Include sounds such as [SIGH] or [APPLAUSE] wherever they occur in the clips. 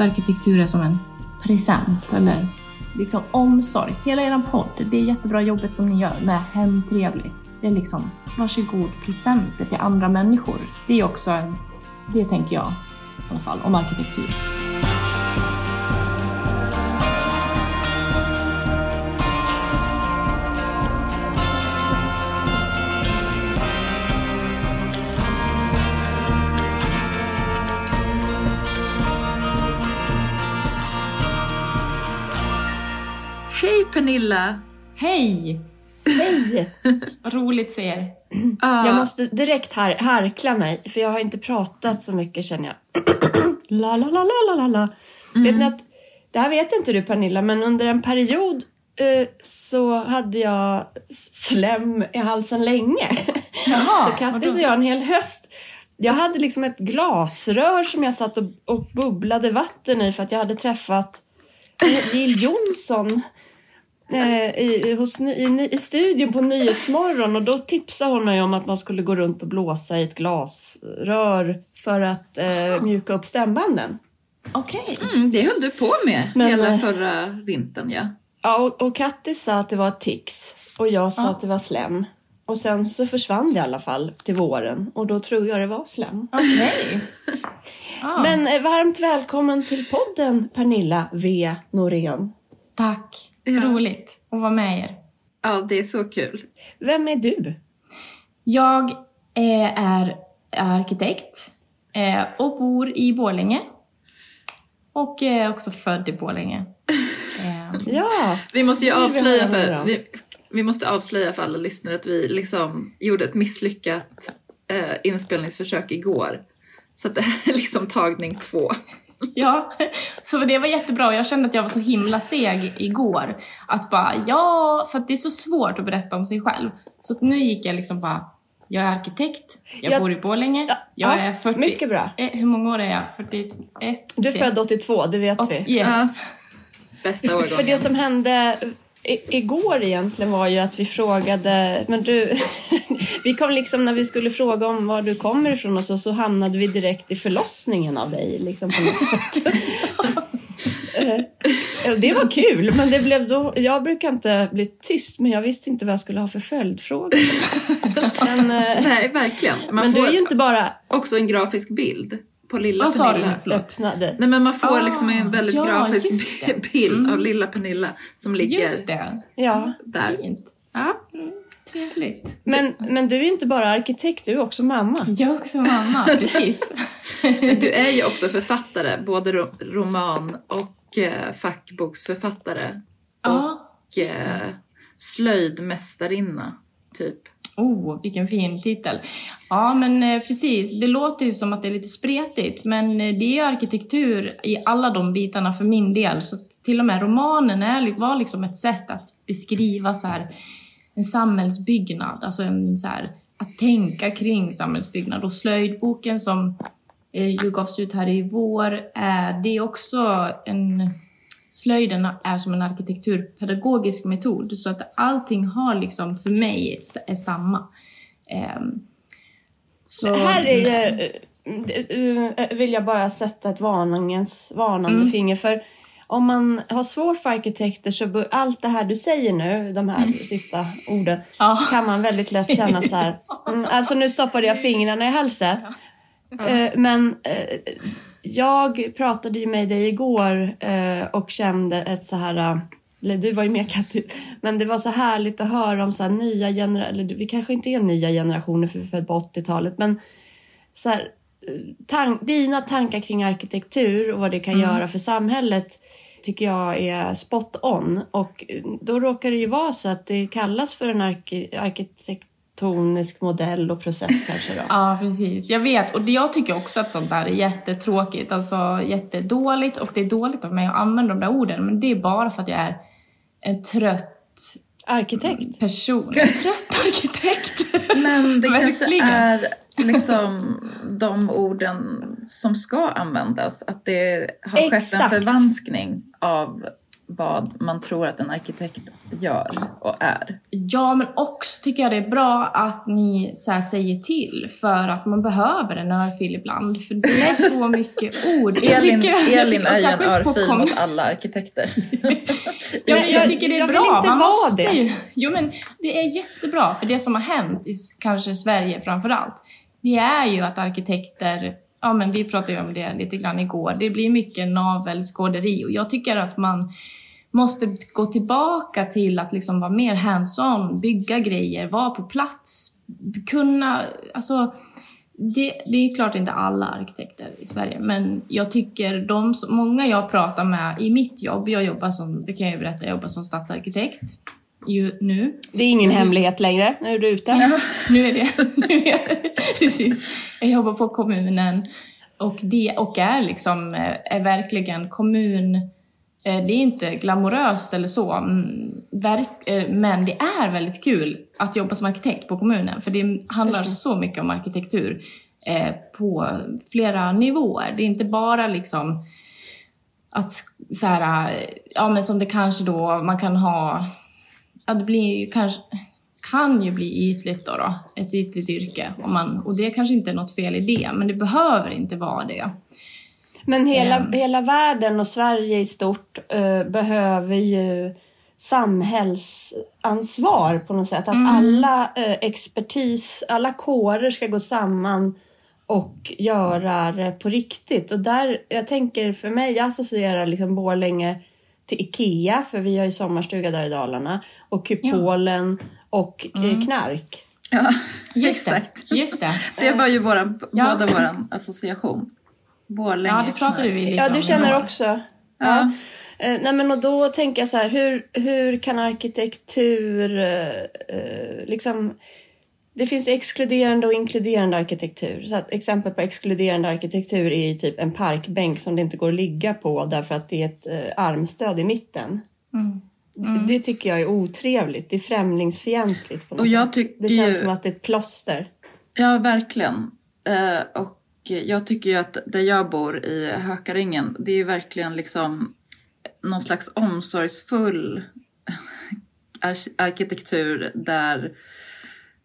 arkitektur är som en present eller liksom omsorg. Hela er podd, det är jättebra jobbet som ni gör med Hemtrevligt. Det är liksom, varsågod presenter till andra människor. Det är också en, det tänker jag i alla fall, om arkitektur. Pernilla! Hej! Hej! [LAUGHS] Vad roligt att se er. Ah, Jag måste direkt har harkla mig, för jag har inte pratat så mycket känner jag. [CLEARS THROAT] la, la, la, la, la, la, la. Vet ni att, det här vet inte du Pernilla, men under en period eh, så hade jag slem i halsen länge. Jaha, [LAUGHS] så Kattis och jag en hel höst. Jag hade liksom ett glasrör som jag satt och, och bubblade vatten i för att jag hade träffat Jill Johnson i, hos, i, i studion på Nyhetsmorgon och då tipsade hon mig om att man skulle gå runt och blåsa i ett glasrör för att eh, mjuka upp stämbanden. Okej. mm, det höll du på med Men, hela eh, förra vintern ja. Ja, och, och Kattis sa att det var tics och jag sa Ja. att det var slem. Och sen så försvann det i alla fall till våren och då tror jag det var slem. Okej. [LAUGHS] Ah, Men eh, varmt välkommen till podden Pernilla V Norén. Tack. Ja. Roligt att vara med er. Ja, det är så kul. Vem är du? Jag eh, är arkitekt eh, och bor i Borlänge. Och är också född i Borlänge. [LAUGHS] Eh, Ja, Vi måste ju avslöja för, vi, vi måste avslöja för alla lyssnare att vi liksom gjorde ett misslyckat eh, inspelningsförsök igår. Så att det här är liksom tagning två. [LAUGHS] ja, så det var jättebra jag kände att jag var så himla seg igår. Att bara, ja, för att det är så svårt att berätta om sig själv. Så att nu gick jag liksom bara, jag är arkitekt, jag, Jag- bor i Borlänge, Ja, jag ja, är 40... mycket bra. Eh, hur många år är jag? 41? du är född 82, det vet Och, vi. yes. Ja. Bästa [LAUGHS] För det årgången. som hände i, igår egentligen var ju att vi frågade, men du, [LAUGHS] vi kom liksom när vi skulle fråga om var du kommer ifrån och så, så hamnade vi direkt i förlossningen av dig liksom på något sätt. [LAUGHS] Eh, det var kul, men det blev då, jag brukar inte bli tyst, men jag visste inte vad jag skulle ha för följdfrågor. [LAUGHS] Men, eh, Nej, verkligen. Man men du får är ju inte bara också en grafisk bild på lilla Vad sa du Pernilla. nu? Förlåt. öppnade. Nej men man får Ah, liksom en väldigt ja, grafisk [LAUGHS] bild Mm. av lilla Pernilla som ligger Just det. Ja, där. Fint. Ja. Mm, trevligt. men, men du är inte bara arkitekt, du är också mamma. Jag är också mamma, [LAUGHS] precis. Du är ju också författare, både ro- roman och eh, fackboksförfattare. ja. Och eh, slöjdmästarinna, typ. Oh, vilken fin titel. Ja, men eh, precis. Det låter ju som att det är lite spretigt, men eh, det är ju arkitektur i alla de bitarna för min del. Så till och med romanen är, var liksom ett sätt att beskriva så här, en samhällsbyggnad, alltså en, så här, att tänka kring samhällsbyggnad. Och slöjdboken som eh, ju gavs ut här i vår, det är också en slöjden är som en arkitekturpedagogisk metod så att allting har liksom för mig är samma. Ehm, så, Här är ju, eh, eh, vill jag bara sätta ett varningens varnande finger för om man har svårt för arkitekter så bör, allt det här du säger nu, de här sista orden, Ja. kan man väldigt lätt känna så här. [LAUGHS] Mm, alltså nu stoppade jag fingrarna i halsen. Eh, men eh, jag pratade ju med dig igår eh, och kände ett så här eh, eller du var ju med Katti, men det var så härligt att höra om så här nya generationer, eller vi kanske inte är nya generationer för vi är födda på 80-talet, men så här, eh, tan- dina tankar kring arkitektur och vad det kan göra för samhället tycker jag är spot on. Och då råkar det ju vara så att det kallas för en arki- arkitektonisk modell och process [LAUGHS] kanske då. Ja, precis. Jag vet. Och det- jag tycker också att sånt där är jättetråkigt. Alltså jättedåligt. Och det är dåligt av mig att använda de där orden. Men det är bara för att jag är en trött Arkitekt. person. [LAUGHS] En trött arkitekt. Men det [LAUGHS] kanske är liksom de orden som ska användas. Att det har skett en Exakt. förvanskning av vad man tror att en arkitekt gör och är. Ja, men också tycker jag det är bra att ni så säger till för att man behöver en örfil ibland. För det är så [LAUGHS] mycket ord. Elin, tycker- Elin är ju en örfil mot alla arkitekter. [LAUGHS] Ja, men jag tycker det är jag vill bra. inte Man vara det. Ju, jo, men det är jättebra. För det som har hänt i kanske Sverige framför allt, det är ju att arkitekter, ja men vi pratade ju om det lite grann igår, det blir mycket navelskåderi och jag tycker att man måste gå tillbaka till att liksom vara mer hands-on, bygga grejer, vara på plats, kunna, alltså det, det är klart inte alla arkitekter i Sverige, men jag tycker de, som- många jag pratar med i mitt jobb, jag jobbar som, det kan jag berätta, jag jobbar som stadsarkitekt ju nu. Det är ingen hemlighet längre. Nu är du ute. Nu är det, nu är det [LAUGHS] precis. Jag jobbar på kommunen och det och är liksom, eh, är verkligen kommun, det är inte glamoröst eller så, mm, eh, men det är väldigt kul att jobba som arkitekt på kommunen för det handlar så mycket om arkitektur eh, på flera nivåer. Det är inte bara liksom att så här, eh, ja men som det kanske då man kan ha, ja det blir ju kanske, kan ju bli ytligt då, då ett ytligt yrke. Om man, och det kanske inte är något fel i det, men det behöver inte vara det. Men hela, Ehm. hela världen och Sverige i stort eh, behöver ju samhällsansvar på något sätt. Att Mm. alla eh, expertis, alla kårer ska gå samman och göra det på riktigt. Och där, jag tänker för mig, jag associerar liksom Borlänge till Ikea, för vi har ju sommarstuga där i Dalarna, och Kupolen och eh, Mm. Knark. Ja, [LAUGHS] Just exakt. det. Just det. Det var ju våra, Ja. båda vår association. Borlänge, Ja, det pratade vi lite Ja, om du känner också. Ja. Ja. Eh, nej men och då tänker jag så här, hur, hur kan arkitektur eh, eh, liksom... Det finns exkluderande och inkluderande arkitektur. Så att exempel på exkluderande arkitektur är ju typ en parkbänk som det inte går att ligga på därför att det är ett eh, armstöd i mitten. Mm. Det, det tycker jag är otrevligt. Det är främlingsfientligt på något Och jag sätt. tycker Det känns ju- som att det är ett plåster. Ja, verkligen. Eh, och jag tycker ju att där jag bor i Hökaringen, det är verkligen liksom någon slags omsorgsfull [LAUGHS] arkitektur där,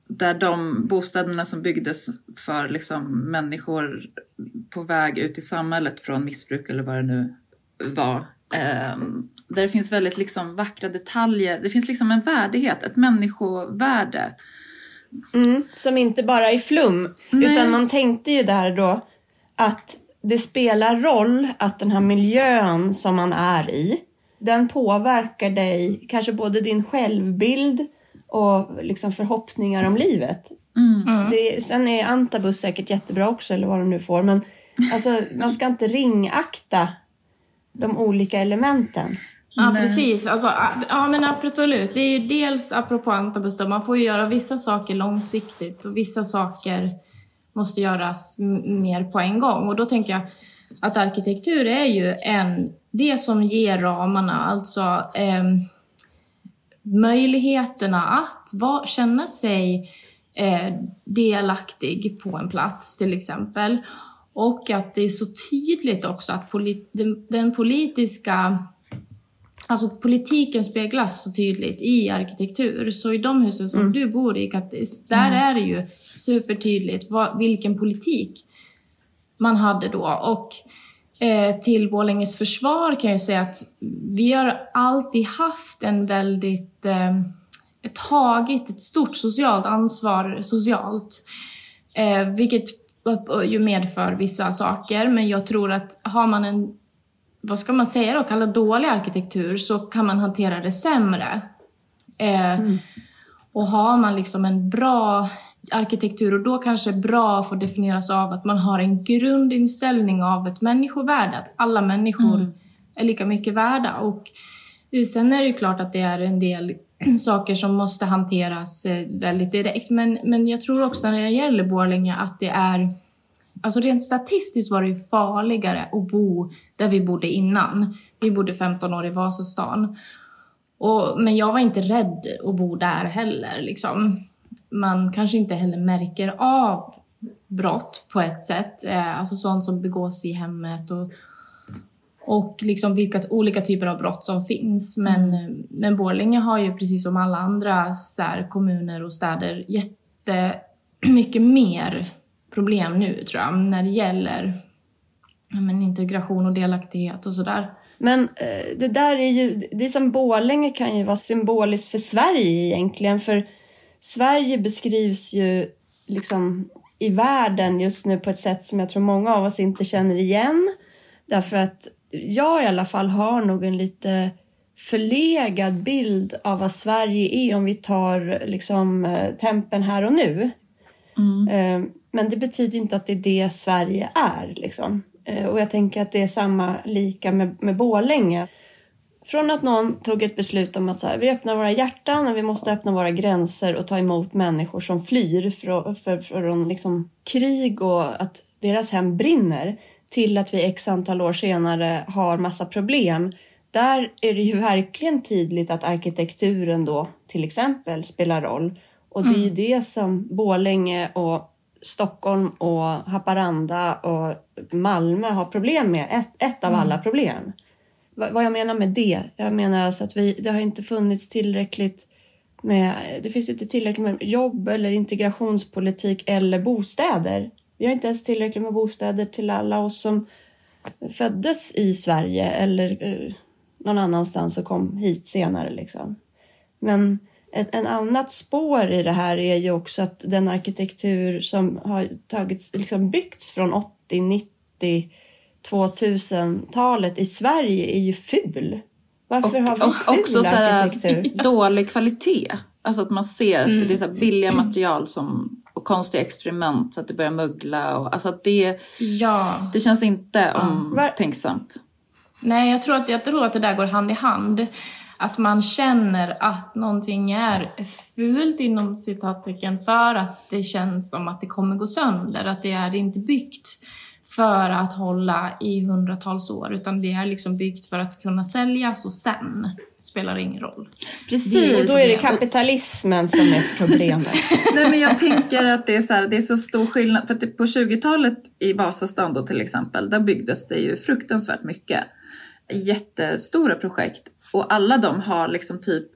där de bostäderna som byggdes för liksom människor på väg ut i samhället från missbruk eller vad det nu var. Ehm, där det finns väldigt liksom vackra detaljer. Det finns liksom en värdighet, ett människovärde. Mm, som inte bara är flum. Nej. Utan man tänkte ju där då att det spelar roll att den här miljön som man är i, den påverkar dig, kanske både din självbild och liksom förhoppningar om livet. Mm. Det, sen är antabus säkert jättebra också, eller vad de nu får, men alltså, man ska inte ringakta de olika elementen. Ja, Nej. precis. Alltså, ja, men absolut. Det är ju dels apropå antabus då, man får ju göra vissa saker långsiktigt och vissa saker måste göras mer på en gång. Och då tänker jag att arkitektur är ju en, det som ger ramarna, alltså ehm, möjligheterna att va, känna sig eh, delaktig på en plats till exempel. Och att det är så tydligt också att polit, den, den politiska Alltså politiken speglas så tydligt i arkitektur. Så i de husen som du bor i, Kattis, där är det ju supertydligt vad, vilken politik man hade då. Och eh, till Borlänges försvar kan jag säga att vi har alltid haft en väldigt eh, tagit ett stort socialt ansvar socialt. Eh, vilket ju medför vissa saker, men jag tror att har man en vad ska man säga då, kalla dålig arkitektur så kan man hantera det sämre. Eh, Och har man liksom en bra arkitektur och då kanske bra får definieras av att man har en grundinställning av ett människovärde, att alla människor är lika mycket värda. Och eh, sen är det ju klart att det är en del [CLEARS THROAT] saker som måste hanteras eh, väldigt direkt, men, men jag tror också när det gäller Borlänge att det är Alltså rent statistiskt var det ju farligare att bo där vi bodde innan. Vi bodde 15 år i Vasastan. Och, men jag var inte rädd att bo där heller. Liksom. Man kanske inte heller märker av brott på ett sätt. Eh, alltså sånt som begås i hemmet och, och liksom vilka olika typer av brott som finns. Men, men Borlänge har ju precis som alla andra så kommuner och städer jättemycket [CLEARS THROAT] mer problem nu tror jag när det gäller men integration och delaktighet och sådär. Men eh, det där är ju, det som Borlänge kan ju vara symboliskt för Sverige egentligen. För Sverige beskrivs ju liksom i världen just nu på ett sätt som jag tror många av oss inte känner igen. Därför att jag i alla fall har nog en lite förlegad bild av vad Sverige är om vi tar liksom eh, tempen här och nu. Mm. Men det betyder inte att det är det Sverige är. Liksom. Eh, Och jag tänker att det är samma lika med, med Borlänge. Från att någon tog ett beslut om att så här, vi öppnar våra hjärtan och vi måste öppna våra gränser och ta emot människor som flyr från, för, från liksom krig och att deras hem brinner till att vi x antal år senare har massa problem. Där är det ju verkligen tydligt att arkitekturen då till exempel spelar roll. Och det är ju det som Borlänge och Stockholm och Haparanda och Malmö har problem med. Ett, ett av alla problem. Va- vad jag menar med det? Jag menar alltså att vi, det har inte funnits tillräckligt med, det finns inte tillräckligt med jobb eller integrationspolitik eller bostäder. Vi har inte ens tillräckligt med bostäder till alla oss som föddes i Sverige eller eh, någon annanstans och kom hit senare. Liksom. Men ett en annat spår i det här är ju också att den arkitektur som har tagits, liksom byggts från 80, 90, 2000-talet i Sverige är ju ful. Varför har vi och ful också arkitektur? [LAUGHS] dålig kvalitet. Alltså att man ser att Mm. det är så här billiga material som, och konstiga experiment så att det börjar mögla. Och, alltså att det, Ja. det känns inte omtänksamt. Nej, jag tror, att, jag tror att det där går hand i hand. Att man känner att någonting är fult inom citattecken för att det känns som att det kommer gå sönder. Att det är inte byggt för att hålla i hundratals år utan det är liksom byggt för att kunna säljas och sen spelar det ingen roll. Precis. Och då är det kapitalismen som är problemet. [LAUGHS] Nej men jag tänker att det är så, här, det är så stor skillnad. För det- på 20-talet i Vasastan då till exempel, där byggdes det ju fruktansvärt mycket. Jättestora projekt. Och alla de har liksom typ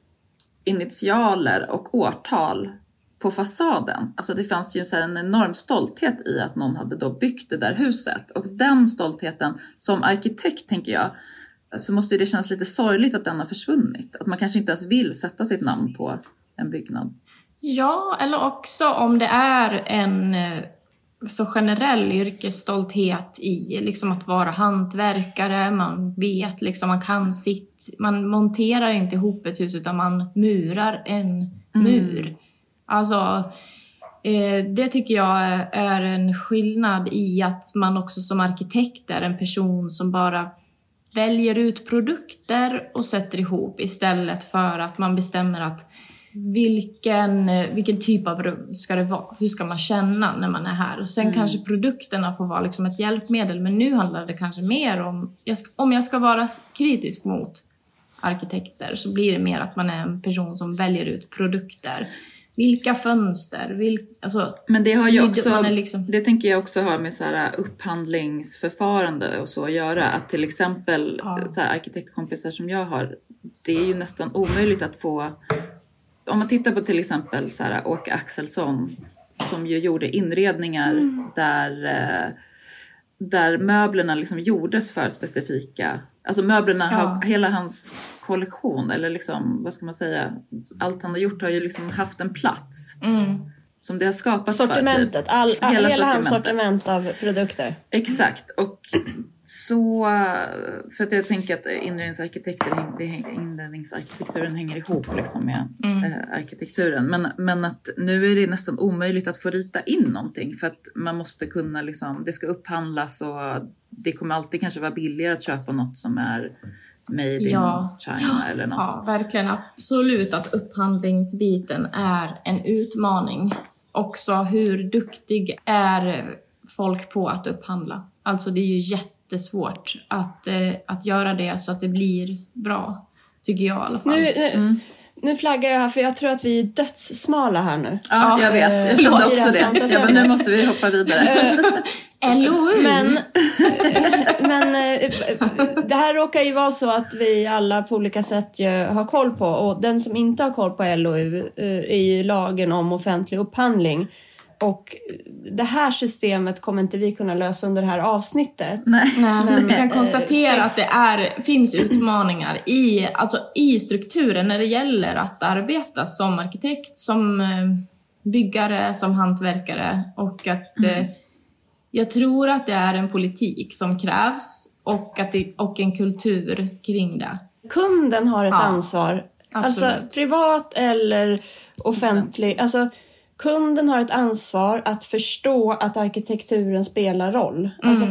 initialer och årtal på fasaden. Alltså det fanns ju så här en enorm stolthet i att någon hade då byggt det där huset. Och den stoltheten, som arkitekt tänker jag, så måste ju det kännas lite sorgligt att den har försvunnit. Att man kanske inte ens vill sätta sitt namn på en byggnad. Ja, eller också om det är en eh, så generell yrkesstolthet i liksom att vara hantverkare, man vet liksom, man kan sitt, man monterar inte ihop ett hus utan man murar en mur. Alltså, eh, det tycker jag är en skillnad i att man också som arkitekt är en person som bara väljer ut produkter och sätter ihop istället för att man bestämmer att vilken, eh, vilken typ av rum ska det vara? Hur ska man känna när man är här? Och sen kanske produkterna får vara liksom ett hjälpmedel. Men nu handlar det kanske mer om, jag ska, om jag ska vara kritisk mot arkitekter så blir det mer att man är en person som väljer ut produkter. Vilka fönster? Vil, alltså, Men det har ju också, liksom- det tänker jag också har med så här upphandlingsförfarande och så att göra. Att till exempel Ja. så arkitektkompisar som jag har, det är ju nästan omöjligt att få, om man tittar på till exempel så här Åke Axelsson som ju gjorde inredningar där, eh, där möblerna liksom gjordes för specifika, alltså möblerna, Ja. har, hela hans kollektion eller liksom, vad ska man säga, allt han har gjort har ju liksom haft en plats mm. som det har skapats för. Typ. Sortimentet, all, all, Hela hela, hans sortimentet. sortiment av produkter. Exakt. Och så, för att jag tänker att inredningsarkitekter, inredningsarkitekturen hänger ihop liksom med eh, arkitekturen. Men, men att nu är det nästan omöjligt att få rita in någonting för att man måste kunna liksom, det ska upphandlas och det kommer alltid kanske vara billigare att köpa något som är made in Ja. China eller något. Ja, verkligen. Absolut att upphandlingsbiten är en utmaning. Också hur duktig är folk på att upphandla? Alltså det är ju jättesvårt att, eh, att göra det så att det blir bra. Tycker jag i alla fall. Nu, nu, nu flaggar jag här för jag tror att vi är dödssmala här nu. Ja, Ja, jag vet. Jag eh, kände också det här det. Jag bara, nu måste vi hoppa vidare. LOU! Men, [LAUGHS] men eh, det här råkar ju vara så att vi alla på olika sätt har koll på och den som inte har koll på LOU eh, är ju lagen om offentlig upphandling. Och det här systemet kommer inte vi kunna lösa under det här avsnittet. Nej. Men vi kan eh, konstatera att det är, finns utmaningar i, alltså i strukturen när det gäller att arbeta som arkitekt, som eh, byggare, som hantverkare och att eh, jag tror att det är en politik som krävs och, att det, och en kultur kring det. Kunden har ett Ja, ansvar. Alltså absolut. privat eller offentlig. Alltså kunden har ett ansvar att förstå att arkitekturen spelar roll. Alltså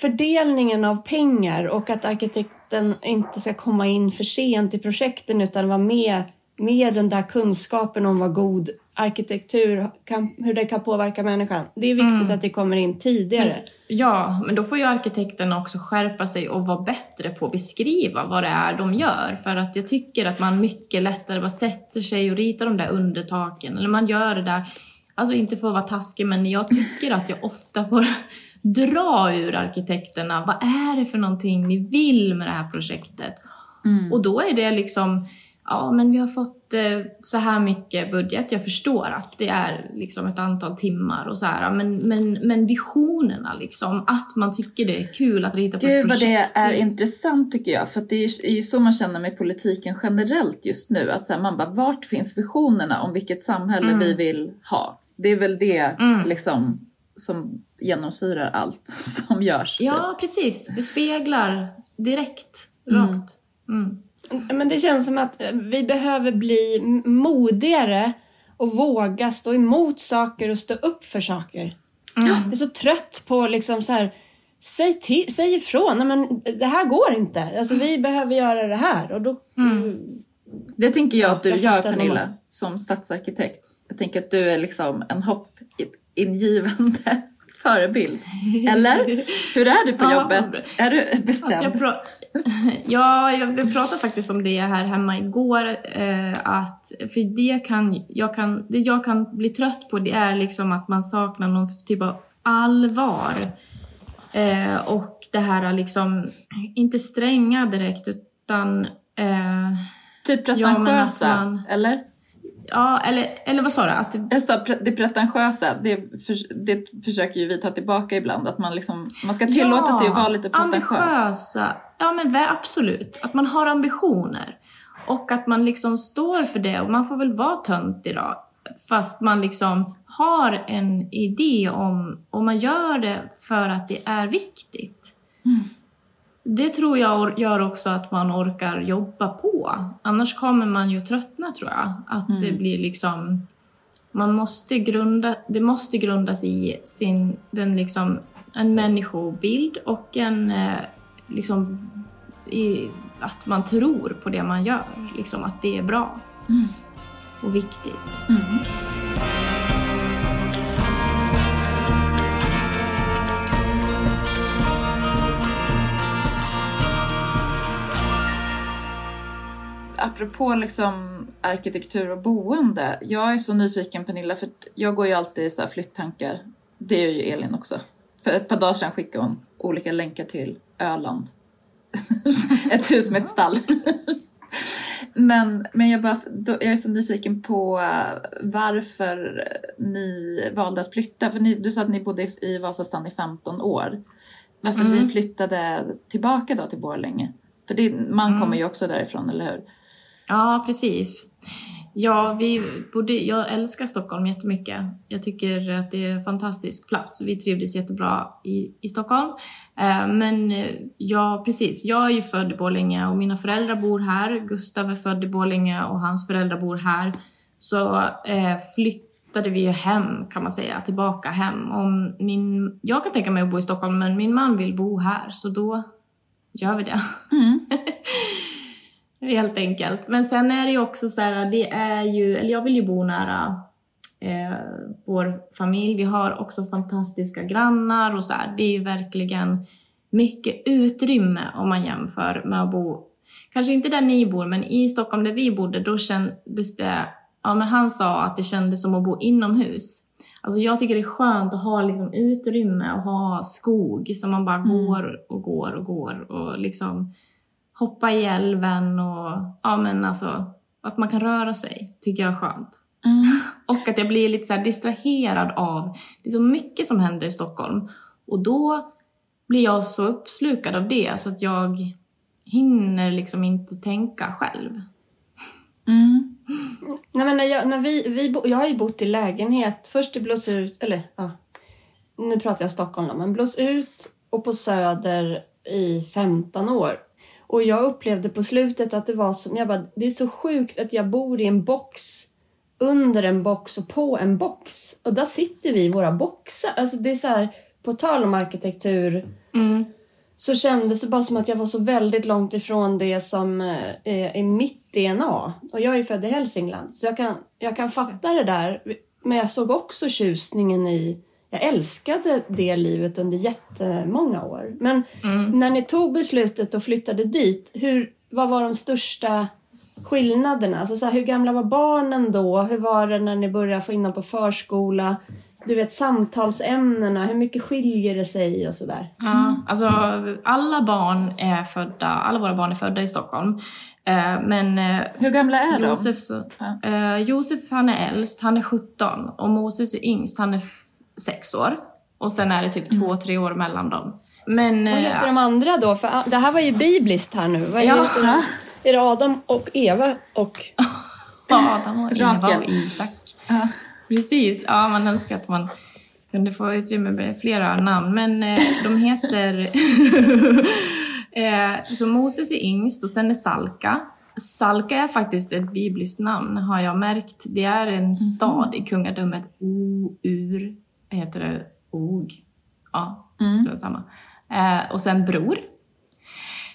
fördelningen av pengar och att arkitekten inte ska komma in för sent i projekten utan vara med med den där kunskapen om vad god arkitektur kan, hur det kan påverka människan. Det är viktigt att det kommer in tidigare. Ja, men då får ju arkitekterna också skärpa sig och vara bättre på att beskriva vad det är de gör. För att jag tycker att man mycket lättare bara sätter sig och ritar de där undertaken. Eller man gör det där, alltså inte för att vara taskig, men jag tycker att jag ofta får [LAUGHS] dra ur arkitekterna. Vad är det för någonting ni vill med det här projektet? Och då är det liksom, ja men vi har fått eh, så här mycket budget. Jag förstår att det är liksom ett antal timmar och så här. Men, men, men visionerna liksom, att man tycker det är kul att rita på Gud ett vad projekt. det är intressant tycker jag. För det är ju- så man känner med politiken generellt just nu. Att så här, man bara, vart finns visionerna om vilket samhälle vi vill ha? Det är väl det liksom som genomsyrar allt [LAUGHS] som görs. typ. Ja, precis. Det speglar direkt, rakt. Mm. Men det känns som att eh, vi behöver bli modigare och våga stå emot saker och stå upp för saker. Jag är så trött på liksom så här, säg, till, säg ifrån, Nej, men det här går inte. Alltså vi behöver göra det här. Och då, Det tänker jag att du jag gör Pernilla, som stadsarkitekt. Jag tänker att du är liksom en hoppingivande [LAUGHS] förebild. [LAUGHS] Eller? Hur är du på Ja, jobbet? Är du bestämd? Alltså jag [LAUGHS] ja, jag pratade faktiskt om det här hemma igår. Eh, att, för det, kan, jag kan, det jag kan bli trött på det är liksom att man saknar någon typ av allvar. Eh, och det här liksom, inte stränga direkt utan eh, Typ Ja, pretentiösa, man- eller? Ja, eller, eller vad sa du? Att, Jag sa det pretentiösa, det, för, det försöker ju vi ta tillbaka ibland. Att man, liksom, man ska tillåta sig att vara lite pretentiös. ambitiösa. Ja, men absolut. Att man har ambitioner. Och att man liksom står för det. Och man får väl vara tönt idag. Fast man liksom har en idé om, och man gör det för att det är viktigt. Det tror jag gör också att man orkar jobba på. Annars kommer man ju tröttna tror jag. Att det blir liksom... Man måste grunda, det måste grundas i sin, den liksom, en människobild och en, eh, liksom, i, att man tror på det man gör. Liksom, att det är bra och viktigt. Mm. Apropå liksom arkitektur och boende. Jag är så nyfiken Pernilla, för jag går ju alltid i så flytttankar. Det gör ju Elin också. För ett par dagar sedan skickade hon olika länkar till Öland. [LAUGHS] ett hus med ett stall. [LAUGHS] Men, men jag, bara, jag är så nyfiken på varför ni valde att flytta. För ni, du sa att ni bodde i- Vasastan i 15 år. Varför ni flyttade tillbaka då till Borlänge? För det, man kommer ju också därifrån, eller hur? Ja, precis. Ja, vi bodde, jag älskar Stockholm jättemycket. Jag tycker att det är en fantastisk plats. Vi trivdes jättebra i, i Stockholm. Eh, men eh, ja, precis. Jag är ju född i Borlänge och mina föräldrar bor här. Gustav är född i Borlänge och hans föräldrar bor här. Så eh, flyttade vi ju hem, kan man säga, tillbaka hem. Om min, jag kan tänka mig att bo i Stockholm, men min man vill bo här, så då gör vi det. [LAUGHS] Helt enkelt. Men sen är det ju också så här, det är ju, eller jag vill ju bo nära eh, vår familj. Vi har också fantastiska grannar och så här. Det är verkligen mycket utrymme om man jämför med att bo, kanske inte där ni bor, men i Stockholm där vi bodde, då kändes det, ja men han sa att det kändes som att bo inomhus. Alltså jag tycker det är skönt att ha liksom utrymme och ha skog som man bara Mm. går och går och går och liksom hoppa i älven och ja men alltså att man kan röra sig tycker jag är skönt. Mm. [LAUGHS] Och att jag blir lite så här distraherad av, det är så mycket som händer i Stockholm. Och då blir jag så uppslukad av det så att jag hinner liksom inte tänka själv. Mm. Nej, men när jag, när vi, vi bo, jag har ju bott i lägenhet, först i Blåsut, eller ja, nu pratar jag Stockholm då, men Blåsut och på Söder i 15 år. Och jag upplevde på slutet att det var som, jag bara, det är så sjukt att jag bor i en box under en box och på en box. Och där sitter vi i våra boxar. Alltså det är så här, på tal om arkitektur Mm. så kändes det bara som att jag var så väldigt långt ifrån det som eh, är är mitt DNA. Och jag är född i Hälsingland, så jag kan, jag kan fatta det där. Men jag såg också tjusningen i... Jag älskade det livet under jättemånga år. Men när ni tog beslutet och flyttade dit, hur, vad var de största skillnaderna? Alltså så här, hur gamla var barnen då? Hur var det när ni började få in dem på förskola? Du vet samtalsämnena, hur mycket skiljer det sig och sådär? Ja, alltså alla barn är födda, alla våra barn är födda i Stockholm. Eh, men eh, Hur gamla är de? Josef, så, Ja. eh, Josef han är äldst, han är 17 och Moses är yngst, han är 6 år. Och sen är det typ 2-3 år mellan dem. Men... Vad eh, heter de andra då? För ah, det här var ju bibliskt här nu. Vad Ja. heter? Är det Adam och Eva och... [LAUGHS] Adam och Eva Rakel. och Isak. Ja. Precis, ja man önskar att man kunde få utrymme med flera namn. Men eh, de heter... [LAUGHS] eh, så Moses är yngst och sen är Salka. Salka är faktiskt ett bibliskt namn har jag märkt. Det är en stad i kungadömet O-Ur. Heter det? Og. Ja, Mm. det samma. Eh, och sen Bror.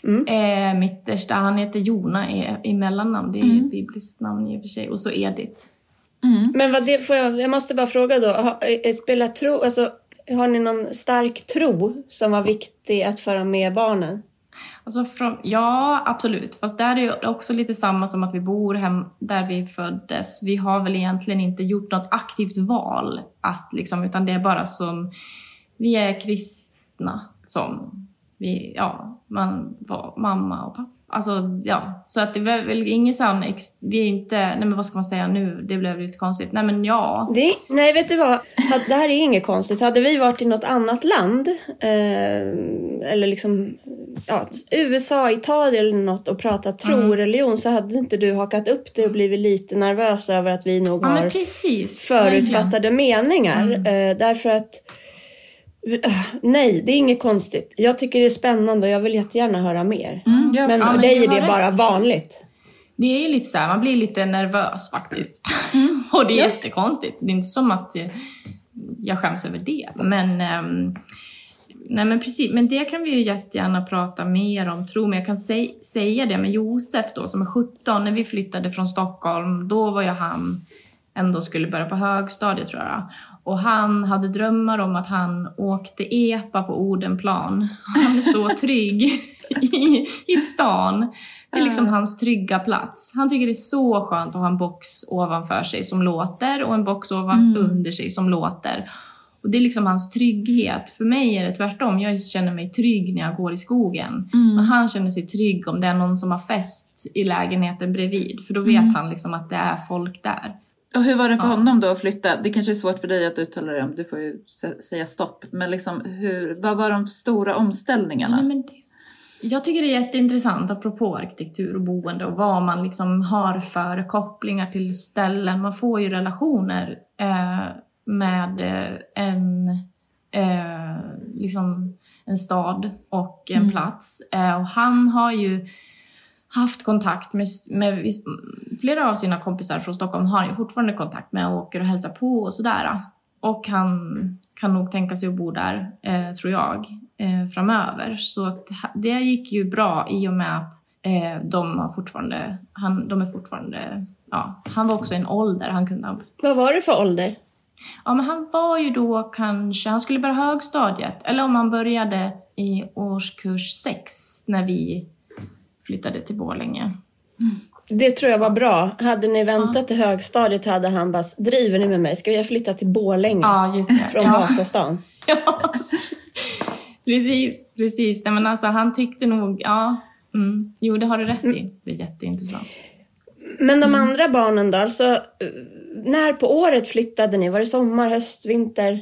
Mm. Eh, mittersta, han heter Jona i, i mellannamn. Det är ett bibliskt namn i och för sig. Och så Edith. Mm. Men vad det, får jag, jag måste bara fråga då. Har, eh, spelar tro, alltså, har ni någon stark tro som var viktig att föra med barnen? Alltså från, ja, absolut. Fast där är det också lite samma som att vi bor hem där vi föddes. Vi har väl egentligen inte gjort något aktivt val, att liksom, utan det är bara som... Vi är kristna som vi, ja, man var mamma och pappa. Alltså, ja. Så att det är väl ingen sån, vi är inte, nej men vad ska man säga nu, det blev lite konstigt. Nej men ja. Det, nej, vet du vad? Det här är inget konstigt. Hade vi varit i något annat land, eh, eller liksom ja, USA, Italien eller något och pratat tro och religion så hade inte du hakat upp det och blivit lite nervös över att vi nog Ja har precis. förutfattade meningar. Eh, därför att ah, Nej, det är inget konstigt. Jag tycker det är spännande och jag vill jättegärna höra mer. Mm, jag Men för men dig är det bara rätt. vanligt. Det är lite så här, man blir lite nervös faktiskt. [LAUGHS] och det är Ja. jättekonstigt. Det är inte som att eh, jag skäms över det. Men, ehm, nej men precis, men det kan vi ju jättegärna prata mer om, tro mig. Jag kan säg, säga det med Josef då, som är 17, när vi flyttade från Stockholm, då var ju han ändå skulle börja på högstadiet tror jag. Och han hade drömmar om att han åkte epa på Odenplan. Han är så [LAUGHS] trygg i, i stan. Det är liksom hans trygga plats. Han tycker det är så skönt att ha en box ovanför sig som låter och en box ovan under sig som låter. Och det är liksom hans trygghet. För mig är det tvärtom. Jag känner mig trygg när jag går i skogen. Men han känner sig trygg om det är någon som har fest i lägenheten bredvid. För då vet han liksom att det är folk där. Och hur var det för Ja. honom då att flytta? Det kanske är svårt för dig att uttala det om, du får ju sä- säga stopp. Men liksom, hur, vad var de stora omställningarna? Nej, men det, jag tycker det är jätteintressant apropå arkitektur och boende och vad man liksom har för kopplingar till ställen. Man får ju relationer eh, med eh, en, eh, liksom en stad och en plats. Eh, och han har ju haft kontakt med, med flera av sina kompisar från Stockholm har han ju fortfarande kontakt med och åker och hälsar på och sådär. Och han kan nog tänka sig att bo där, eh, tror jag, eh, framöver. Så att det gick ju bra i och med att eh, de, har fortfarande, han, de är fortfarande... Ja, han var också i en ålder han kunde ha Vad var det för ålder? Ja, men han var ju då kanske, han skulle börja högstadiet, eller om han började i årskurs sex när vi flyttade till Borlänge. Det tror jag var bra. Hade ni väntat till högstadiet hade han bara, driver ni med mig? Ska jag flytta till Borlänge? Ja, just det. Från ja. Vasastan. [LAUGHS] Ja. Precis, precis. Nej, men alltså, han tyckte nog, ja, mm, jo det har du rätt i. Det är jätteintressant. Men de andra barnen då? Alltså, när på året flyttade ni? Var det sommar, höst, vinter?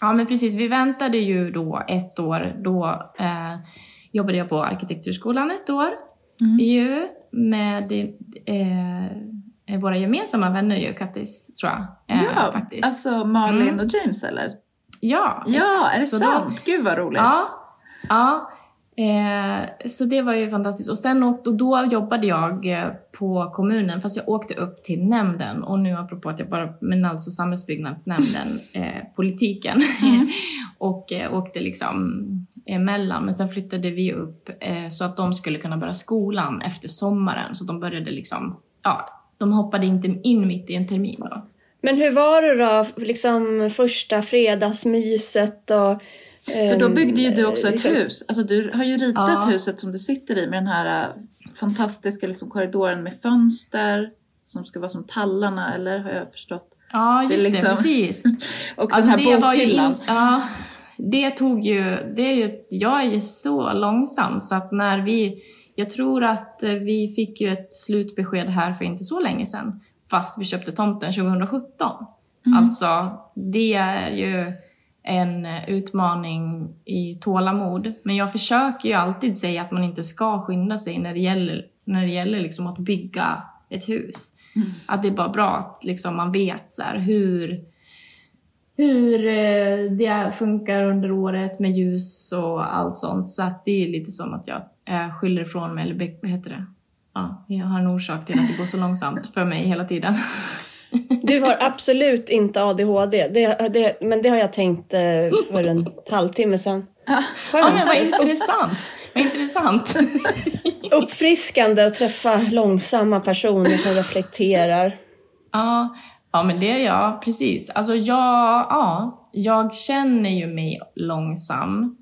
Ja, men precis. Vi väntade ju då ett år. Då eh, jobbade jag på arkitekturskolan ett år ju med eh, våra gemensamma vänner ju, Kattis, tror jag. Eh, Ja, faktiskt. alltså Malin och James eller? ja, Ja, exakt. är det Så då- sant? Gud vad roligt. Ja. ja. Eh, så det var ju fantastiskt. Och sen åkte, och då jobbade jag eh, på kommunen, fast jag åkte upp till nämnden. Och nu apropå att jag bara, men alltså samhällsbyggnadsnämnden, eh, politiken. [LAUGHS] och eh, åkte liksom emellan. Men sen flyttade vi upp eh, så att de skulle kunna börja skolan efter sommaren. Så de började liksom, ja, de hoppade inte in mitt i en termin då. Men hur var det då, liksom första fredagsmyset och... För då byggde ju du också ett liksom- hus. Alltså du har ju ritat Ja. huset som du sitter i med den här äh, fantastiska liksom, korridoren med fönster som ska vara som tallarna, eller har jag förstått? Ja, Det just det, liksom- precis. [LAUGHS] Och Alltså, den här det var ju bokhyllan. in, ja, det tog ju, det är ju, jag är ju så långsam så att när vi, jag tror att eh, vi fick ju ett slutbesked här för inte så länge sedan, fast vi köpte tomten 2017. Alltså, det är ju en eh, utmaning i tålamod. Men jag försöker ju alltid säga att man inte ska skynda sig när det gäller, när det gäller liksom att bygga ett hus. Att det är bara bra att liksom man vet så här, hur, hur eh, det funkar under året med ljus och allt sånt. Så att det är lite som att jag eh, skyller ifrån mig, eller vad heter det? Ja, jag har en orsak till att det går så långsamt för mig hela tiden. [LAUGHS] Du har [LAUGHS] absolut inte ADHD, det, det, men det har jag tänkt eh, för en halvtimme sedan. Ja, men vad intressant! Vad intressant! [LAUGHS] Uppfriskande att träffa långsamma personer som reflekterar. Ja, ja men det är jag, precis. Alltså jag, ja, jag känner ju mig långsam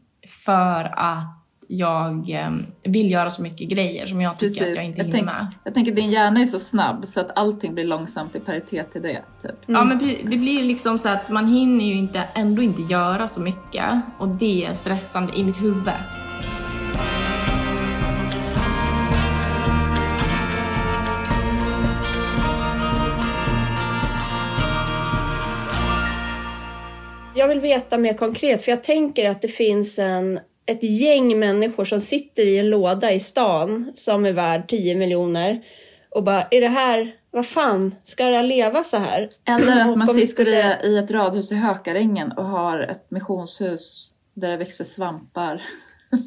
för att jag eh, vill göra så mycket grejer som jag tycker att jag inte hinner tänk, med. jag tänker din hjärna är så snabb så att allting blir långsamt i paritet till det. Typ. Ja, men det blir liksom så att man hinner ju inte, ändå inte göra så mycket och det är stressande i mitt huvud. Jag vill veta mer konkret, för jag tänker att det finns en, ett gäng människor som sitter i en låda i stan som är värd 10 miljoner och bara, är det här, vad fan, ska jag leva så här? Eller att man sitter i, i ett radhus i Hökarängen och har ett missionshus där det växer svampar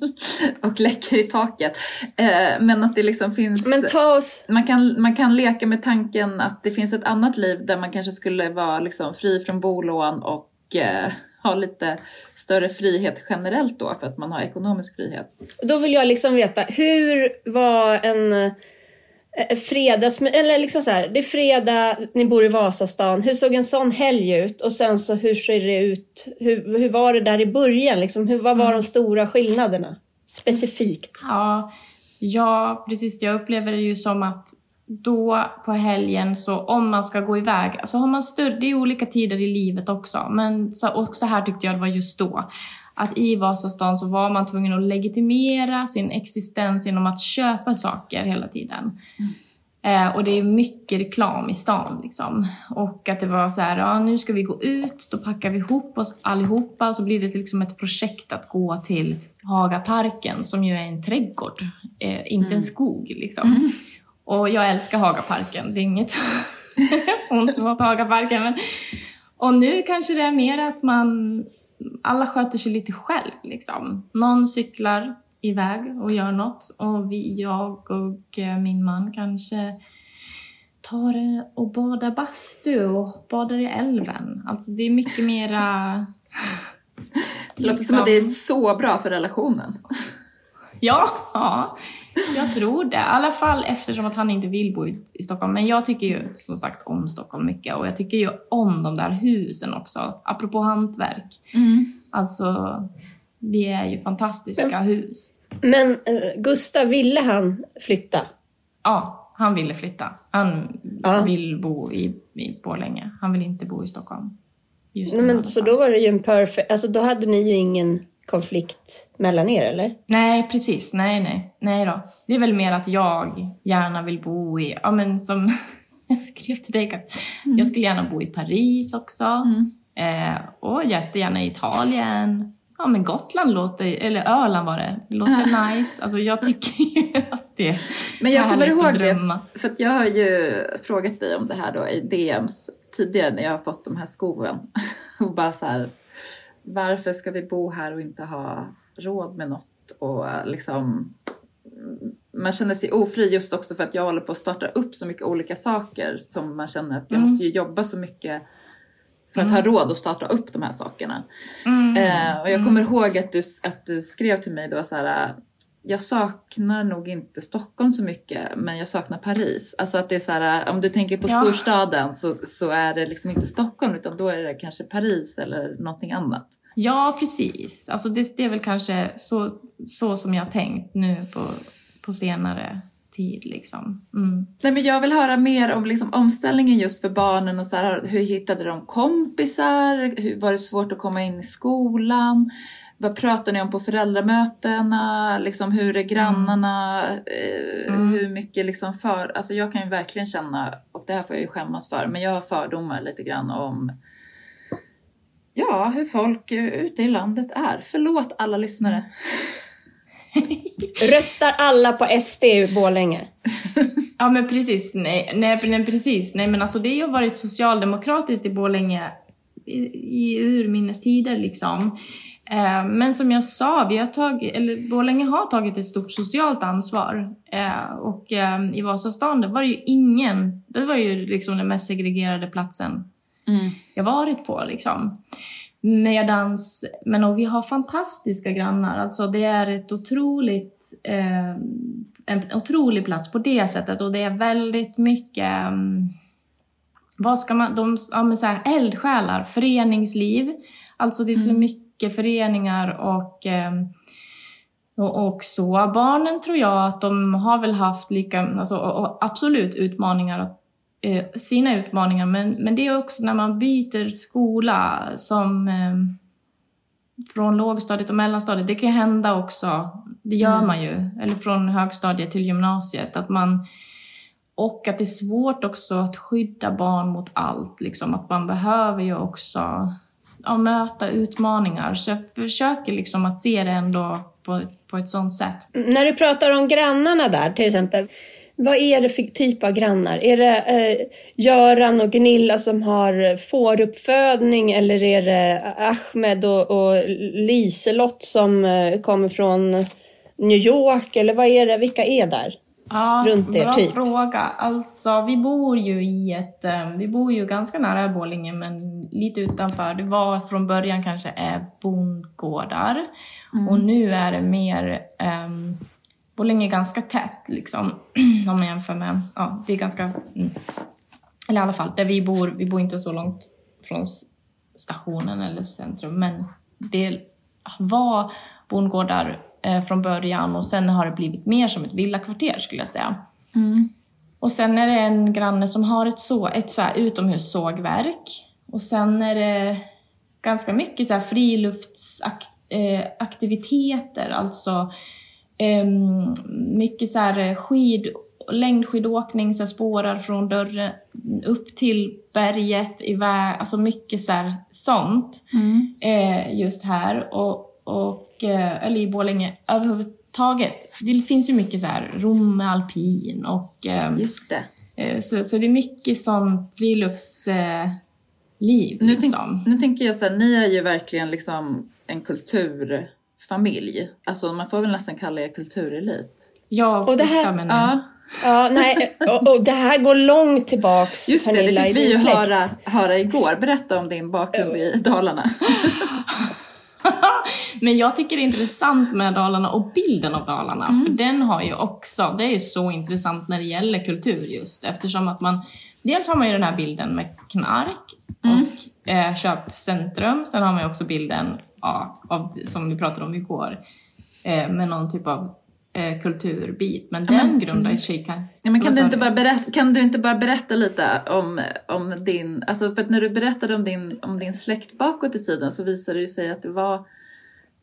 [LAUGHS] och läcker i taket. Eh, men att det liksom finns... Men ta oss, man, kan, man kan leka med tanken att det finns ett annat liv där man kanske skulle vara liksom fri från bolån och eh, ha lite större frihet generellt då för att man har ekonomisk frihet. då vill jag liksom veta, hur var en eh, fredags... Eller liksom så här, det är fredag, ni bor i Vasastan. Hur såg en sån helg ut? Och sen så hur ser det ut? Hur, hur var det där i början? Liksom, hur, vad var de stora skillnaderna? Specifikt. Ja, ja, precis. Jag upplever det ju som att då på helgen, så om man ska gå iväg, alltså har man större, det är olika tider i livet också, men så, och så här tyckte jag det var just då. Att i Vasastan så var man tvungen att legitimera sin existens genom att köpa saker hela tiden. Eh, och det är mycket reklam i stan liksom. Och att det var så här, ja nu ska vi gå ut, då packar vi ihop oss allihopa och så blir det liksom ett projekt att gå till Hagaparken som ju är en trädgård, eh, inte en skog liksom. Och jag älskar Hagaparken, det är inget [LAUGHS] ont mot Hagaparken. Men... Och nu kanske det är mer att man, alla sköter sig lite själv liksom. Någon cyklar iväg och gör något och vi, jag och eh, min man kanske tar eh, och badar bastu och badar i älven. Alltså det är mycket mera... [LAUGHS] Det låter som att det är så bra för relationen. Ja, ja, jag tror det. I alla fall eftersom att han inte vill bo i, i Stockholm. Men jag tycker ju som sagt om Stockholm mycket och jag tycker ju om de där husen också. Apropå hantverk. Alltså, det är ju fantastiska hus. Men eh, Gustav, ville han flytta? Ja, Han ville flytta. Han Ja. vill bo i, i Borlänge. Han vill inte bo i Stockholm. Just Nej, men, så då var det ju en perfect... Alltså då hade ni ju ingen konflikt mellan er, eller? Nej, precis. Nej, nej. Nej då. Det är väl mer att jag gärna vill bo i, ja men som [LAUGHS] jag skrev till dig, att jag skulle gärna bo i Paris också. Eh, och jättegärna i Italien. Ja men Gotland låter, eller Öland var det, det låter nice. Alltså jag tycker ju [LAUGHS] att det är Men jag kommer ihåg det, för att jag har ju frågat dig om det här då i DMs tidigare när jag har fått de här skoven. [LAUGHS] Och bara så här, varför ska vi bo här och inte ha råd med något? Och liksom, man känner sig ofri just också för att jag håller på att starta upp så mycket olika saker som man känner att jag Mm. måste ju jobba så mycket för att ha råd att starta upp de här sakerna. Mm. Eh, och jag kommer ihåg att du, att du skrev till mig då så här. Jag saknar nog inte Stockholm så mycket, men jag saknar Paris. Alltså att det är så här, om du tänker på Ja. storstaden så, så är det liksom inte Stockholm utan då är det kanske Paris eller någonting annat. Ja, precis. Alltså det, det är väl kanske så, så som jag har tänkt nu på, på senare tid. Liksom. Mm. Nej, men jag vill höra mer om liksom omställningen just för barnen och så här, hur hittade de kompisar? Hur, var det svårt att komma in i skolan? Vad pratar ni om på föräldramötena? Liksom, hur är grannarna? Eh, Mm. Hur mycket liksom för... Alltså jag kan ju verkligen känna, och det här får jag ju skämmas för, men jag har fördomar lite grann om ja, hur folk eh, ute i landet är. Förlåt alla lyssnare. Röstar alla på SD i Borlänge? [LAUGHS] Ja men precis, nej, nej, nej precis. Nej men alltså det har ju varit socialdemokratiskt i Borlänge i, i urminnes tider liksom. Eh, men som jag sa, vi har tagit, eller Borlänge har tagit ett stort socialt ansvar. Eh, och eh, i Vasastan, det var ju ingen, det var ju liksom den mest segregerade platsen jag varit på liksom. Medans, men och vi har fantastiska grannar, alltså det är ett otroligt, en otrolig plats på det sättet. Och det är väldigt mycket, mm, vad ska man, de, ja men så här, eldsjälar, föreningsliv, alltså det är för mycket föreningar och ehm, och, och så. Barnen tror jag att de har väl haft lika, alltså, absolut utmaningar, eh, sina utmaningar, men, men det är också när man byter skola som eh, från lågstadiet och mellanstadiet, det kan ju hända också, det gör man ju, eller från högstadiet till gymnasiet, att man och att det är svårt också att skydda barn mot allt, liksom, att man behöver ju också ja, möta utmaningar. Så jag försöker liksom att se det ändå på, på ett sånt sätt. När du pratar om grannarna där till exempel. Vad är det för typ av grannar? Är det eh, Göran och Gunilla som har fåruppfödning eller är det Ahmed och, och Liselott som eh, kommer från New York? Eller vad är det? Vilka är där? Ja, Runt er, bra typ. fråga. Alltså, vi bor ju i ett... eh, Vi bor ju ganska nära Borlänge, men lite utanför. Det var från början kanske är bondgårdar. Och nu är det mer... Um, Borlänge är ganska tätt, liksom. [CLEARS THROAT] om man jämför med... Ja, det är ganska... Mm. Eller i alla fall, där vi bor. Vi bor inte så långt från stationen eller centrum, men det var bondgårdar eh, från början och sen har det blivit mer som ett villakvarter skulle jag säga. Och sen är det en granne som har ett, så, ett så här utomhussågverk. Och sen är det ganska mycket så här friluftsaktiviteter, alltså em, mycket så här skid, längdskidåkning, så spårar från dörren upp till berget, iväg, alltså mycket så här sånt eh, just här. Och, och, eh, eller i Borlänge överhuvudtaget. Det finns ju mycket så här Romme alpin och ehm, Just det. Eh, Så, så det är mycket sånt friluftsliv. Eh, liv, Nu, tänk, liksom. nu tänker jag så här, ni är ju verkligen liksom en kulturfamilj. Alltså man får väl nästan kalla er kulturelit. Jag Och det här-. Ja, Ja, nej, och, och det här går långt tillbaks, just det. Pernilla, Det fick vi ju höra, höra igår. Berätta om din bakgrund i Dalarna. [LAUGHS] [LAUGHS] Men jag tycker det är intressant med Dalarna och bilden av Dalarna. Mm. För den har ju också, det är så intressant när det gäller kultur just. Eftersom att man, dels har man ju den här bilden med knark Mm. och eh, köpcentrum. Sen har man ju också bilden ja, av, som vi pratade om igår, eh, med någon typ av eh, kulturbit. Men den grundar sig kan... Ja, men kan, du inte bara berätta, kan du inte bara berätta lite om, om din, alltså för att när du berättade om din, om din släkt bakåt i tiden så visade det sig att det var,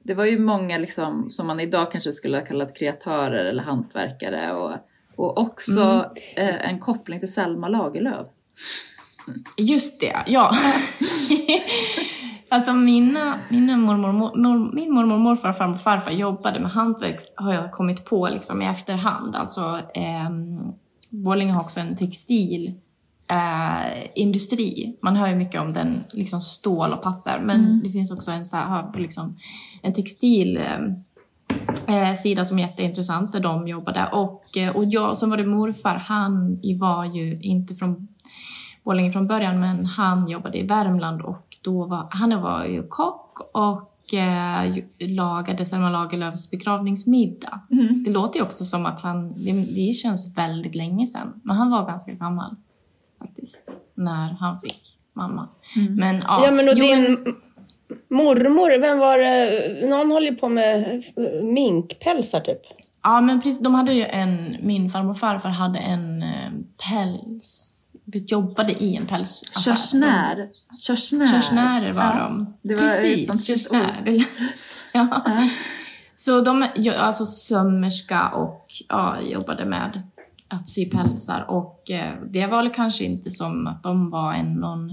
det var ju många liksom, som man idag kanske skulle ha kallat kreatörer eller hantverkare och, och också eh, en koppling till Selma Lagerlöf. Just det, ja. [LAUGHS] alltså mina, mina mormor, mor, min mormor morfar, farmor och farfar jobbade med hantverk har jag kommit på liksom i efterhand. Alltså eh, Borlänge har också en textil eh, industri. Man hör ju mycket om den, liksom stål och papper, men det finns också en, så här, liksom, en textil eh, eh, sida som är jätteintressant där de jobbade. Och, eh, och jag, som var det morfar, han var ju inte från Borlänge från början, men han jobbade i Värmland och då var, han var ju kock och eh, lagade Selma Lagerlöfs begravningsmiddag. Det låter ju också som att han, det, det känns väldigt länge sedan, men han var ganska gammal faktiskt, när han fick mamma. Men ja, Ja men och jo, din men- mormor, vem var det? Någon håller ju på med minkpälsar typ. Ja, men precis, de hade ju en, min farmor och farfar hade en eh, päls, jobbade i en pälsaffär. Körsnär. Körsnär. Körsnärer var Ja, de. det var precis, körsnär. [LAUGHS] ja. Så de alltså sömmerska och ja, jobbade med att sy pälsar och eh, det var väl kanske inte som att de var en någon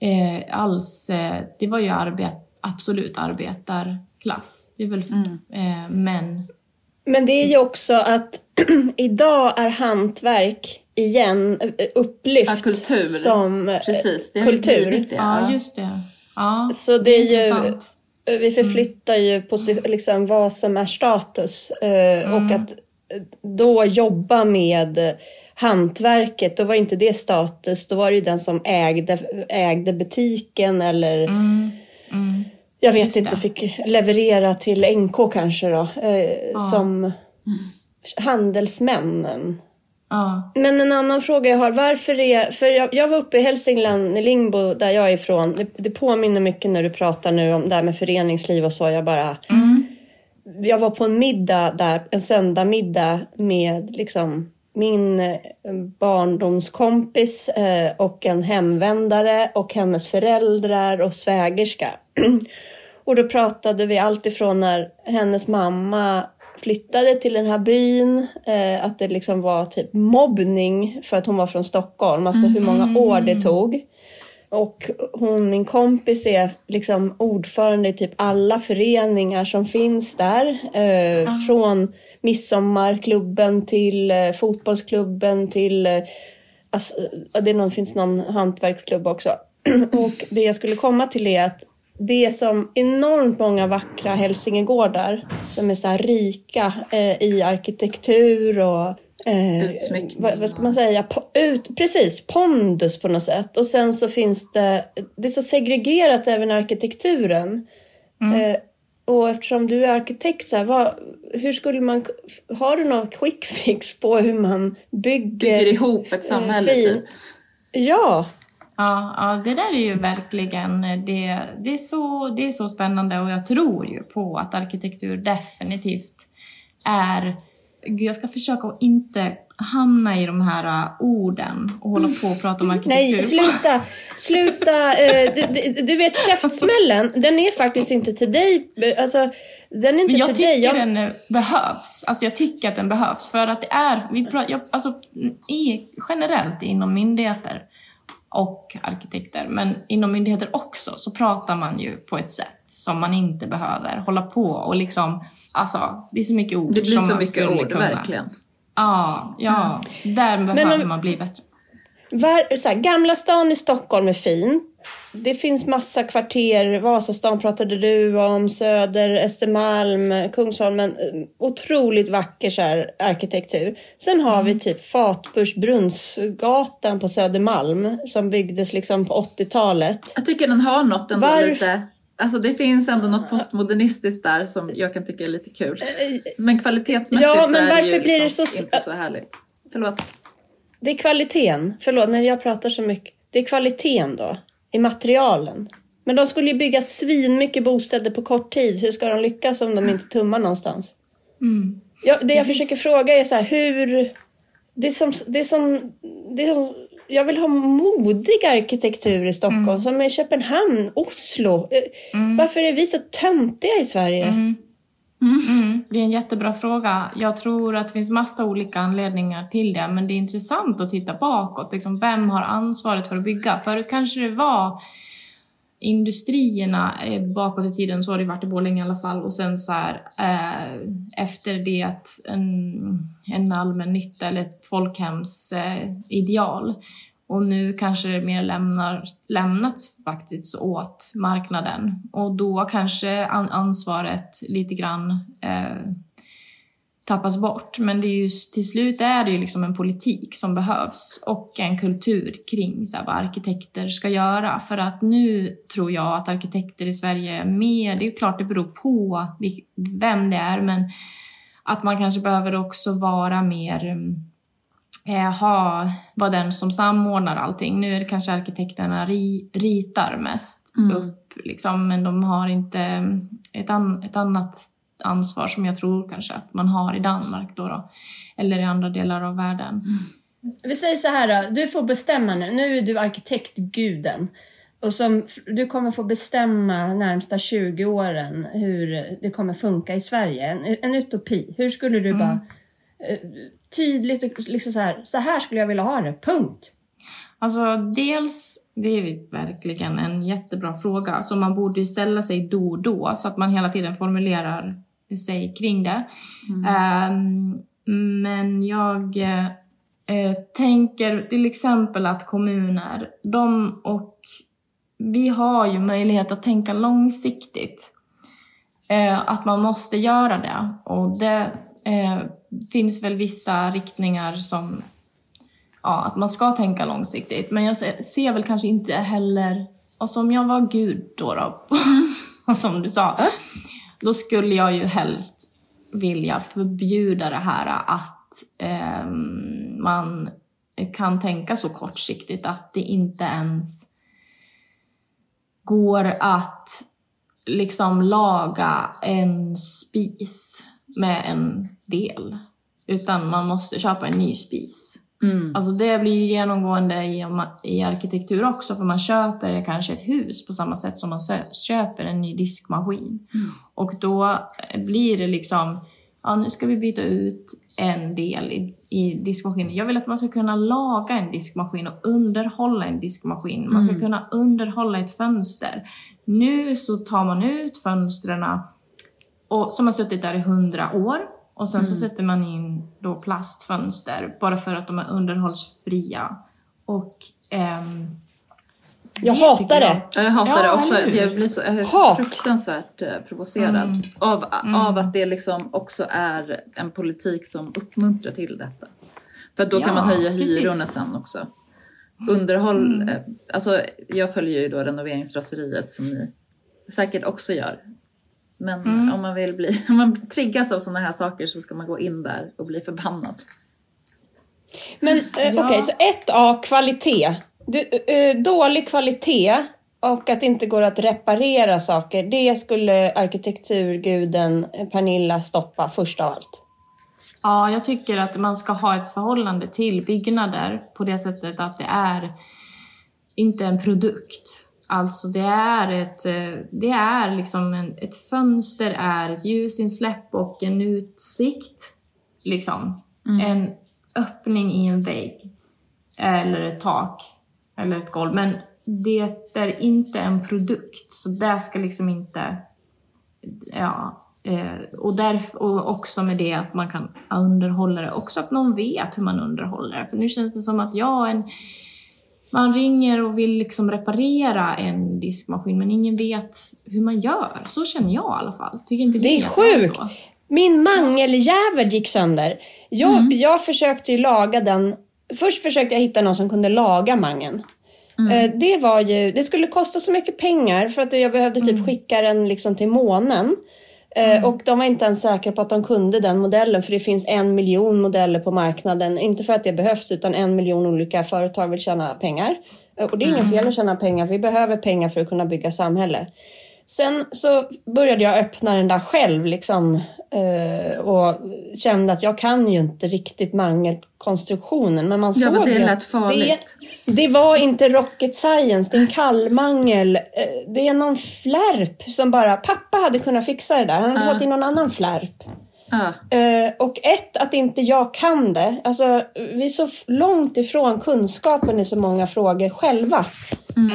eh, alls, eh, det var ju arbet, absolut arbetarklass. Det är väl eh, män Men det är ju också att [CLEARS THROAT] idag är hantverk igen eh, upplyft Ja, kultur. som eh, Precis, det ju kultur. det. Ja, just det. Ja, Så det är ju, intressant. vi förflyttar ju posi- liksom vad som är status eh, och att eh, då jobba med eh, hantverket, då var inte det status, då var det ju den som ägde, ägde butiken eller jag vet Just inte, det. fick leverera till NK kanske då, eh, som handelsmännen. Ja. Men en annan fråga jag har, varför är, för jag, jag var uppe i Hälsingland, i Lingbo där jag är ifrån, det, det påminner mycket när du pratar nu om det här med föreningsliv och så, jag bara jag var på en middag där, en söndagmiddag med liksom min eh, barndomskompis eh, och en hemvändare och hennes föräldrar och svägerska. [CLEARS THROAT] och då pratade vi allt ifrån när hennes mamma flyttade till den här byn, eh, att det liksom var typ mobbning för att hon var från Stockholm, alltså hur många år det tog. Och hon, min kompis, är liksom ordförande i typ alla föreningar som finns där. Eh, Från midsommarklubben till eh, fotbollsklubben till... Eh, alltså, det någon, finns någon hantverksklubb också. [CLEARS THROAT] och det jag skulle komma till är att det är som enormt många vackra hälsingegårdar som är så här rika eh, i arkitektur och Eh, Utsmyckning vad, vad ska man säga? Po- ut, precis, pondus på något sätt. Och sen så finns det, det är så segregerat även i arkitekturen. Eh, och eftersom du är arkitekt, så här, vad, hur skulle man, har du någon quick fix på hur man bygger? Bygger ihop ett samhälle fin- typ. Ja, Ja, ja, det där är ju verkligen, det, det, är så, det är så spännande och jag tror ju på att arkitektur definitivt är, jag ska försöka att inte hamna i de här uh, orden och hålla på och prata om arkitektur. nej sluta, sluta. Eh, du, du, du vet käftsmällen, den är faktiskt inte till dig. Eh, Alltså, den är inte Men jag till tycker dig. Jag, den eh, behövs. Alltså jag tycker att den behövs för att det är, vi pratar, jag, alltså i, generellt inom myndigheter och arkitekter, men inom myndigheter också så pratar man ju på ett sätt som man inte behöver hålla på och liksom, alltså det är så mycket ord Det blir så mycket ord, kunna. verkligen. Ja, ja. Där behöver om- man bli bättre. Var, så här, Gamla stan i Stockholm är fin. Det finns massa kvarter. Vasastan pratade du om, Söder, Östermalm, Kungsholmen. eh, Otroligt vacker så här, arkitektur. Sen har vi typ Fatbursbrunnsgatan på Södermalm som byggdes liksom på 80-talet. Jag tycker den har något ändå Varf- lite... Alltså det finns ändå något postmodernistiskt där som jag kan tycka är lite kul. Men kvalitetsmässigt Ja, så men är det ju blir det liksom så- inte så härligt. Förlåt. Det är kvaliteten. Förlåt, när jag pratar så mycket. Det är kvaliteten då. I materialen. Men de skulle ju bygga svin mycket bostäder på kort tid. Hur ska de lyckas om de inte tummar någonstans? Ja, det jag försöker fråga är så här, hur... Det är som... Det är som, det är som jag vill ha modig arkitektur i Stockholm, Mm. som i Köpenhamn, Oslo. Eh, Varför är vi så töntiga i Sverige? Mm, det är en jättebra fråga. Jag tror att det finns massa olika anledningar till det, men det är intressant att titta bakåt. Liksom, vem har ansvaret för att bygga? Förut kanske det var industrierna eh, bakåt i tiden, så har det varit i Borlänge i alla fall. Och sen så här, eh, efter det att en, en allmän nytta eller ett folkhemsideal. eh. Och nu kanske det mer lämnar, lämnats faktiskt åt marknaden. Och då kanske an, ansvaret lite grann eh, tappas bort. Men det är ju, till slut är det ju liksom en politik som behövs och en kultur kring så här, vad arkitekter ska göra. För att nu tror jag att arkitekter i Sverige är mer, det är ju klart det beror på vem det är, men att man kanske behöver också vara mer mm, eh, ha, vara den som samordnar allting. Nu är det kanske arkitekterna ri, ritar mest upp, liksom, men de har inte ett, an, ett annat ansvar som jag tror kanske att man har i Danmark då, då eller i andra delar av världen. Vi säger så här då, du får bestämma nu. Nu är du arkitektguden. Och som, du kommer få bestämma närmsta 20 åren hur det kommer funka i Sverige. En, en utopi. Hur skulle du bara eh, tydligt och liksom så här, så här skulle jag vilja ha det, punkt. Alltså dels, det är verkligen en jättebra fråga som man borde ställa sig då och då så att man hela tiden formulerar sig kring det. Ehm, men jag eh, tänker till exempel att kommuner, de och vi har ju möjlighet att tänka långsiktigt. Eh, att man måste göra det. Och det eh, finns väl vissa riktningar som ja, att man ska tänka långsiktigt. Men jag ser, ser väl kanske inte heller, och som jag var gud då, då [LAUGHS] som du sa, då skulle jag ju helst vilja förbjuda det här att ehm, man kan tänka så kortsiktigt att det inte ens går att liksom laga en spis med en del. Utan man måste köpa en ny spis. Mm. Alltså det blir genomgående i, i arkitektur också för man köper kanske ett hus på samma sätt som man köper en ny diskmaskin. Och då blir det liksom, ja nu ska vi byta ut en del i, i diskmaskinen. Jag vill att man ska kunna laga en diskmaskin och underhålla en diskmaskin. Man ska kunna underhålla ett fönster. Nu så tar man ut fönstren och, som har suttit där i hundra år. Och sen så sätter man in då plastfönster bara för att de är underhållsfria. Och ehm, Jag Det hatar jag. det. Ja, Jag hatar Ja, det också. Jag blir så jag Hat. fruktansvärt eh, provocerad av, av att det liksom också är en politik som uppmuntrar till detta. För att då kan Ja, man höja precis. hyrorna sen också. Underhåll, eh, alltså jag följer ju då renoveringsraseriet som ni säkert också gör. Men om man vill bli, [LAUGHS] om man triggas av sådana här saker så ska man gå in där och bli förbannad. Men eh, Ja. okej, så 1A, kvalitet. Du, eh, dålig kvalitet och att det inte går att reparera saker. Det skulle arkitekturguden eh, Pernilla stoppa först av allt. Ja, jag tycker att man ska ha ett förhållande till byggnader på det sättet att det är inte en produkt. Alltså det är ett, eh, det är liksom en, ett fönster är ett ljusinsläpp och en utsikt. Liksom. En öppning i en vägg. Eller ett tak. Eller ett golv. Men det är inte en produkt. Så det ska liksom inte ja, eh, och, därför, och också med det att man kan underhålla det. Också att någon vet hur man underhåller det. För nu känns det som att jag en, man ringer och vill liksom reparera en diskmaskin men ingen vet hur man gör. Så känner jag i alla fall. Tycker inte Det är sjukt! så? Min mangeljävel gick sönder. Jag, Mm. jag försökte ju laga den. Först försökte jag hitta någon som kunde laga mangen. Mm. Eh, Det var ju, det skulle kosta så mycket pengar för att jag behövde Mm. typ skicka den liksom till månen. Eh, Och de var inte ens säkra på att de kunde den modellen för det finns en miljon modeller på marknaden. Inte för att det behövs utan en miljon olika företag vill tjäna pengar. Eh, Och det är inget fel att tjäna pengar, vi behöver pengar för att kunna bygga samhälle. Sen så började jag öppna den där själv liksom eh, och kände att jag kan ju inte riktigt mangelkonstruktionen. Men man Ja, såg men det lät farligt. Det, det var inte rocket science, det är en kallmangel. Eh, Det är någon flärp som bara, pappa hade kunnat fixa det där. Han hade fått in någon annan flärp. Ja. Eh, och ett, att inte jag kan det. Alltså, vi är så långt ifrån kunskapen i så många frågor själva.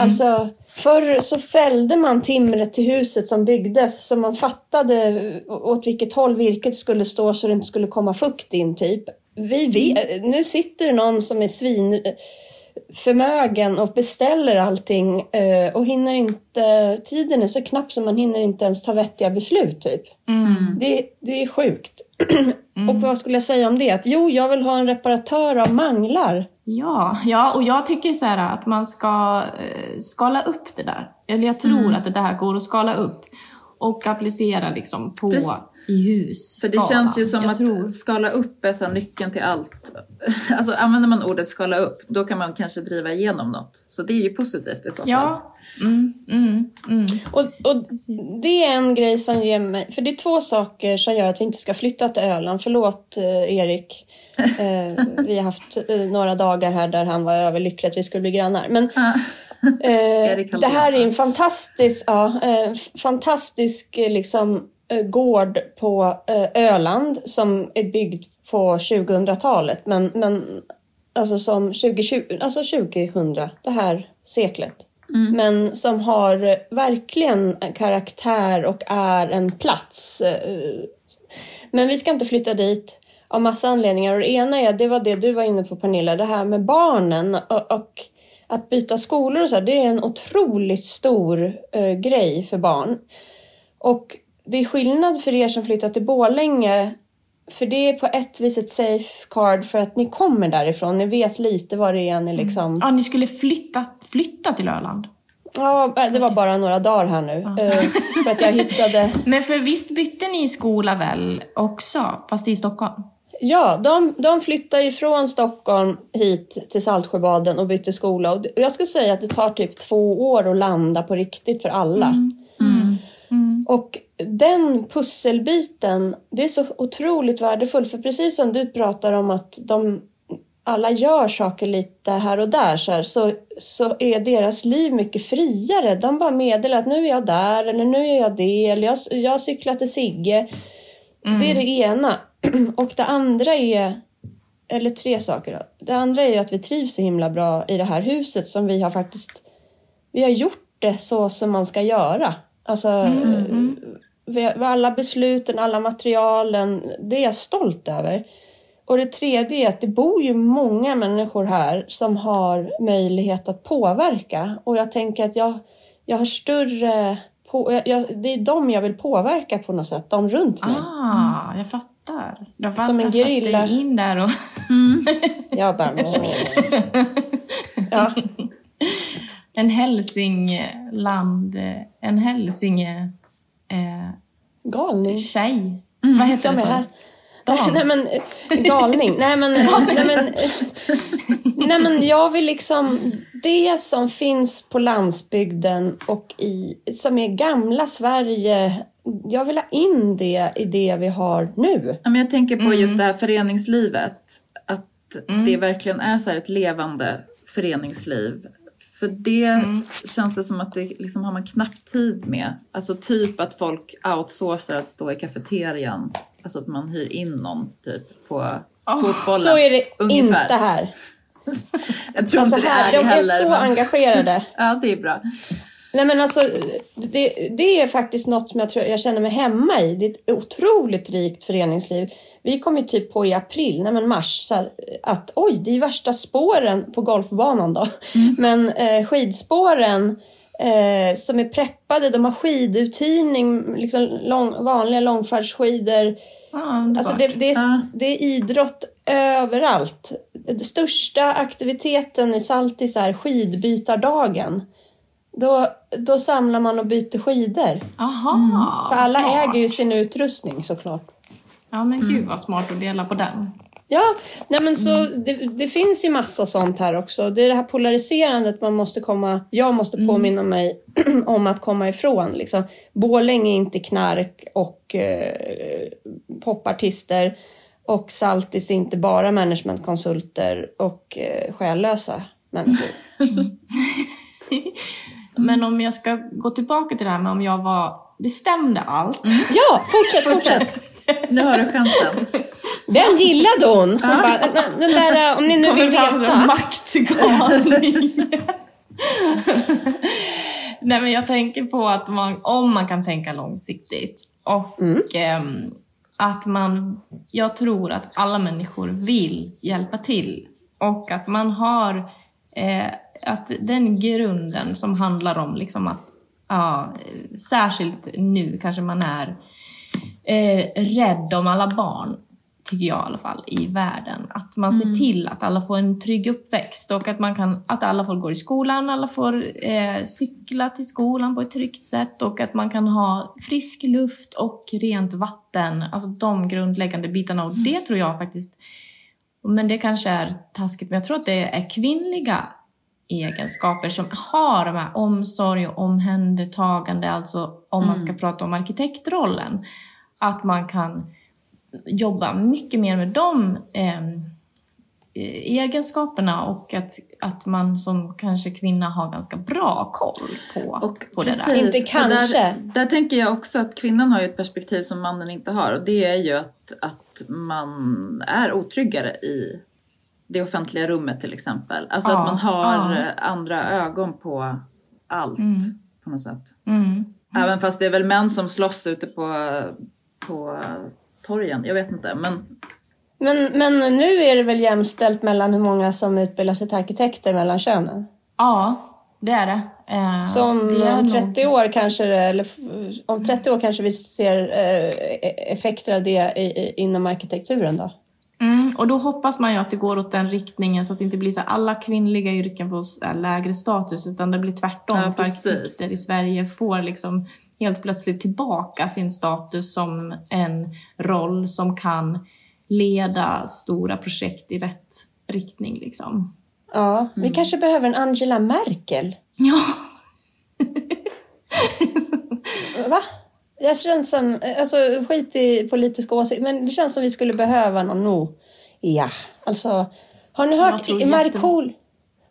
Alltså, förr så fällde man timret till huset som byggdes så man fattade åt vilket håll virket skulle stå så det inte skulle komma fukt in typ. Vi vet, Nu sitter det någon som är svin förmögen och beställer allting eh, och hinner inte, tiden är så knapp så man hinner inte ens ta vettiga beslut typ. Det, det är sjukt. [CLEARS THROAT] Och vad skulle jag säga om det? Att, jo, jag vill ha en reparatör av manglar. Ja, ja, och jag tycker så här att man ska eh, skala upp det där. Eller jag tror att det där går att skala upp och applicera liksom på Precis. I hus. För det känns ju som jag att Tror. skala upp är så nyckeln till allt. [LAUGHS] Alltså använder man ordet skala upp, då kan man kanske driva igenom något. Så det är ju positivt i så fall. Ja. Mm, mm, mm. Och, och det är en grej som ger mig... För det är två saker som gör att vi inte ska flytta till Öland. Förlåt eh, Erik. [LAUGHS] Eh, vi har haft eh, några dagar här där han var överlycklig att vi skulle bli grannar. Men eh, [LAUGHS] det här är en fantastisk, ja, fantastisk liksom, gård på eh, Öland som är byggd på 2000-talet. Men, men alltså som 2020, alltså 2000, det här seklet. Men som har eh, verkligen en karaktär och är en plats. eh, Men vi ska inte flytta dit av massa anledningar. Och det ena är, det var det du var inne på Pernilla, det här med barnen och, och att byta skolor och så här, det är en otroligt stor eh, grej för barn. Och det är skillnad för er som flyttar till Borlänge för det är på ett vis ett safeguard för att ni kommer därifrån. Ni vet lite vad det är ni liksom... Ja, ni skulle flytta, flytta till Öland. Ja, det var bara några dagar här nu. eh, För att jag [LAUGHS] hittade... Men för visst bytte ni skola väl också, fast i Stockholm? Ja, de, de flyttade ifrån Stockholm hit till Saltsjöbaden och bytte skola. Och jag skulle säga att det tar typ två år att landa på riktigt för alla. Och den pusselbiten, det är så otroligt värdefullt. För precis som du pratar om att de alla gör saker lite här och där så, här, så, så är deras liv mycket friare. De bara meddelar att nu är jag där eller nu är jag det eller jag, jag cyklar till Sigge. Det är det ena. [CLEARS THROAT] Och det andra är, eller tre saker då. Det andra är ju att vi trivs så himla bra i det här huset som vi har faktiskt, vi har gjort det så som man ska göra. Alltså, vi- alla besluten, alla materialen, det är jag stolt över. Och det tredje är att det bor ju många människor här som har möjlighet att påverka. Och jag tänker att jag, jag har större... På, jag, jag, det är dem jag vill påverka på något sätt, de runt mig. Ah, jag fattar. Du har Som en gerilla. in där och... [LAUGHS] Jag bara... ja. En hälsingland... En hälsinge... Eh, Galning. tjej. Vad heter det så? här. Dan. [LAUGHS] Nej men, eh, galning. Nej men, [LAUGHS] nej men, eh, [LAUGHS] nej men jag vill liksom, det som finns på landsbygden och i, som är gamla Sverige, jag vill ha in det i det vi har nu. Ja, men jag tänker på Mm. just det här föreningslivet. Att det verkligen är så här ett levande föreningsliv. För det Mm. känns det som att det liksom har man knappt tid med. Alltså typ att folk outsourcar att stå i kafeterian. Alltså att man hyr in någon typ på fotbollen. Så är det ungefär. inte här. [LAUGHS] Jag tror Alltså inte det här, är de det är heller. så men... engagerade. [LAUGHS] Ja, det är bra. Nej men alltså, det, det är faktiskt något som jag, tror, jag känner mig hemma i. Det är ett otroligt rikt föreningsliv. Vi kom ju typ på i april, nej men mars, att oj, det är värsta spåren på golfbanan då. [LAUGHS] Men eh, skidspåren eh, som är preppade, de har skiduthyrning, liksom lång, vanliga långfärdsskidor. Ah. Alltså det, det, är, Ja. det är idrott överallt. Den största aktiviteten i Saltis är skidbytardagen. Då, då samlar man och byter skidor. Aha, För alla smart. äger ju sin utrustning såklart. Ja, men gud vad smart att dela på den. Ja, nej men så det, det finns ju massa sånt här också. Det är det här polariserandet man måste komma, jag måste påminna mig [CLEARS THROAT] om att komma ifrån. Liksom. Borlänge är inte knark och eh, popartister och Saltis är inte bara managementkonsulter och eh, själlösa människor. [LAUGHS] [LAUGHS] Men om jag ska gå tillbaka till det här med om jag var, bestämde allt. Ja, [LAUGHS] fortsätt, fortsätt! Nu har du chansen. Den gillade hon! hon bara, den, där, om ni nu vill veta. maktgalning. [LAUGHS] Nej men jag tänker på att man, om man kan tänka långsiktigt och ehm, att man, jag tror att alla människor vill hjälpa till och att man har, eh, att den grunden som handlar om liksom att, ja, särskilt nu kanske man är eh, rädd om alla barn, tycker jag i alla fall, i världen. Att man ser till att alla får en trygg uppväxt och att, man kan, att alla får gå i skolan, alla får eh, cykla till skolan på ett tryggt sätt och att man kan ha frisk luft och rent vatten. Alltså de grundläggande bitarna. Och det tror jag faktiskt, men det kanske är taskigt, men jag tror att det är kvinnliga egenskaper som har de här omsorg och omhändertagande, alltså om man ska prata om arkitektrollen. Att man kan jobba mycket mer med de eh, egenskaperna och att, att man som kanske kvinna har ganska bra koll på, Och på det där. precis, Inte kanske. Där, där tänker jag också att kvinnan har ju ett perspektiv som mannen inte har och det är ju att, att man är otryggare i det offentliga rummet till exempel. Alltså Ja, att man har ja. andra ögon på allt på något sätt. Mm. Även fast det är väl män som slåss ute på, på torgen, jag vet inte. Men Men, men nu är det väl jämställt mellan hur många som utbildar sig till arkitekter mellan könen? Ja, det är det. Eh, Så om det är om nog- 30 år kanske eller om 30 år kanske vi ser eh, effekter av det i, i, inom arkitekturen då? Mm, och då hoppas man ju att det går åt den riktningen så att det inte blir så att alla kvinnliga yrken får här lägre status utan det blir tvärtom. Ja, för arkitekter i Sverige får liksom helt plötsligt tillbaka sin status som en roll som kan leda stora projekt i rätt riktning. Liksom. Ja, vi kanske behöver en Angela Merkel. Ja, Va? Det känns som, alltså skit i politiska åsikter, men det känns som vi skulle behöva någon nog. Ja, alltså. Har ni Jag hört Markool?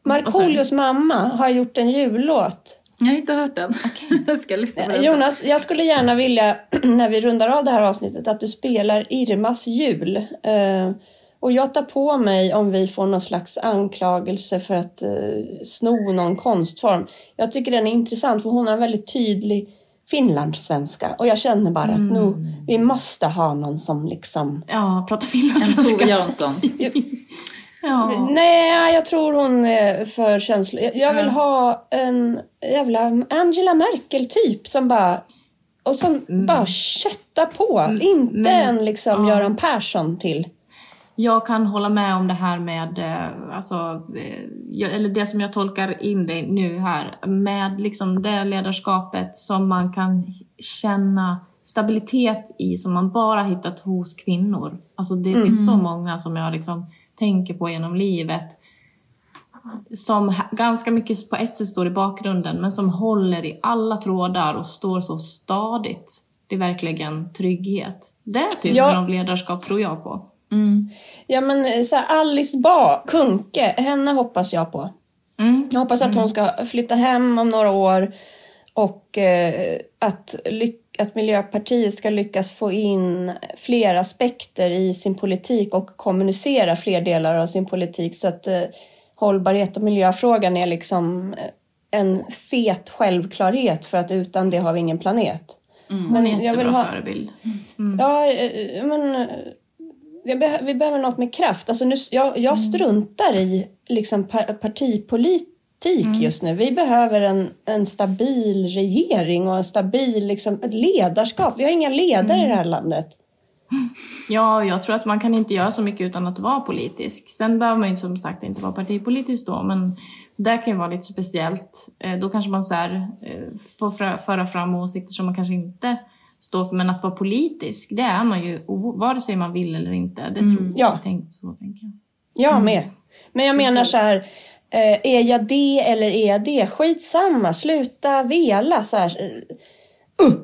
Markoolios mamma har gjort en jullåt. jag har inte hört den. [LAUGHS] jag ska lyssna på den. Jonas, jag skulle gärna vilja, [CLEARS THROAT] när vi rundar av det här avsnittet, att du spelar Irmas jul. Eh, och jag tar på mig om vi får någon slags anklagelse för att eh, sno någon konstform. Jag tycker den är intressant för hon har en väldigt tydlig finlandssvenska. Och jag känner bara att nu, vi måste ha någon som liksom... ja prata En finlandssvenska. Tove Jansson. Ja. Nej, jag tror hon är för känslig. Jag- Jag vill ha en jävla Angela Merkel-typ som bara... Och som bara köttar på. Inte men- en liksom ja. Göran Persson till. Jag kan hålla med om det här med, eh, alltså, eh, eller det som jag tolkar in dig nu här, med liksom det ledarskapet som man kan känna stabilitet i, som man bara hittat hos kvinnor. Alltså det finns så många som jag liksom tänker på genom livet, som ganska mycket på ett sätt står i bakgrunden, men som håller i alla trådar och står så stadigt. Det är verkligen trygghet. Det typen Ja. av ledarskap tror jag på. Ja men eh, så här, Alice Bah, Kunke, henne hoppas jag på. Mm. Jag hoppas att hon ska flytta hem om några år och eh, att, att Miljöpartiet ska lyckas få in fler aspekter i sin politik och kommunicera fler delar av sin politik så att eh, hållbarhet och miljöfrågan är liksom eh, en fet självklarhet för att utan det har vi ingen planet. Hon är en jag vill jättebra ha- förebild. Ja, eh, men beh- vi behöver något med kraft. Alltså nu, jag, jag struntar i liksom par, partipolitik just nu. Vi behöver en, en stabil regering och en stabil liksom, ledarskap. Vi har inga ledare i det här landet. Ja, jag tror att man kan inte göra så mycket utan att vara politisk. Sen behöver man ju som sagt inte vara partipolitisk då, men det kan ju vara lite speciellt. Eh, Då kanske man så här, eh, får föra fram åsikter som man kanske inte stå för. Men att vara politisk, det är man ju vare sig man vill eller inte. Det tror Mm. Ja. jag. Tänk, så tänker jag. Jag med. Men jag menar så här, eh, är jag det eller är jag det? Skitsamma, sluta vela så här. eh,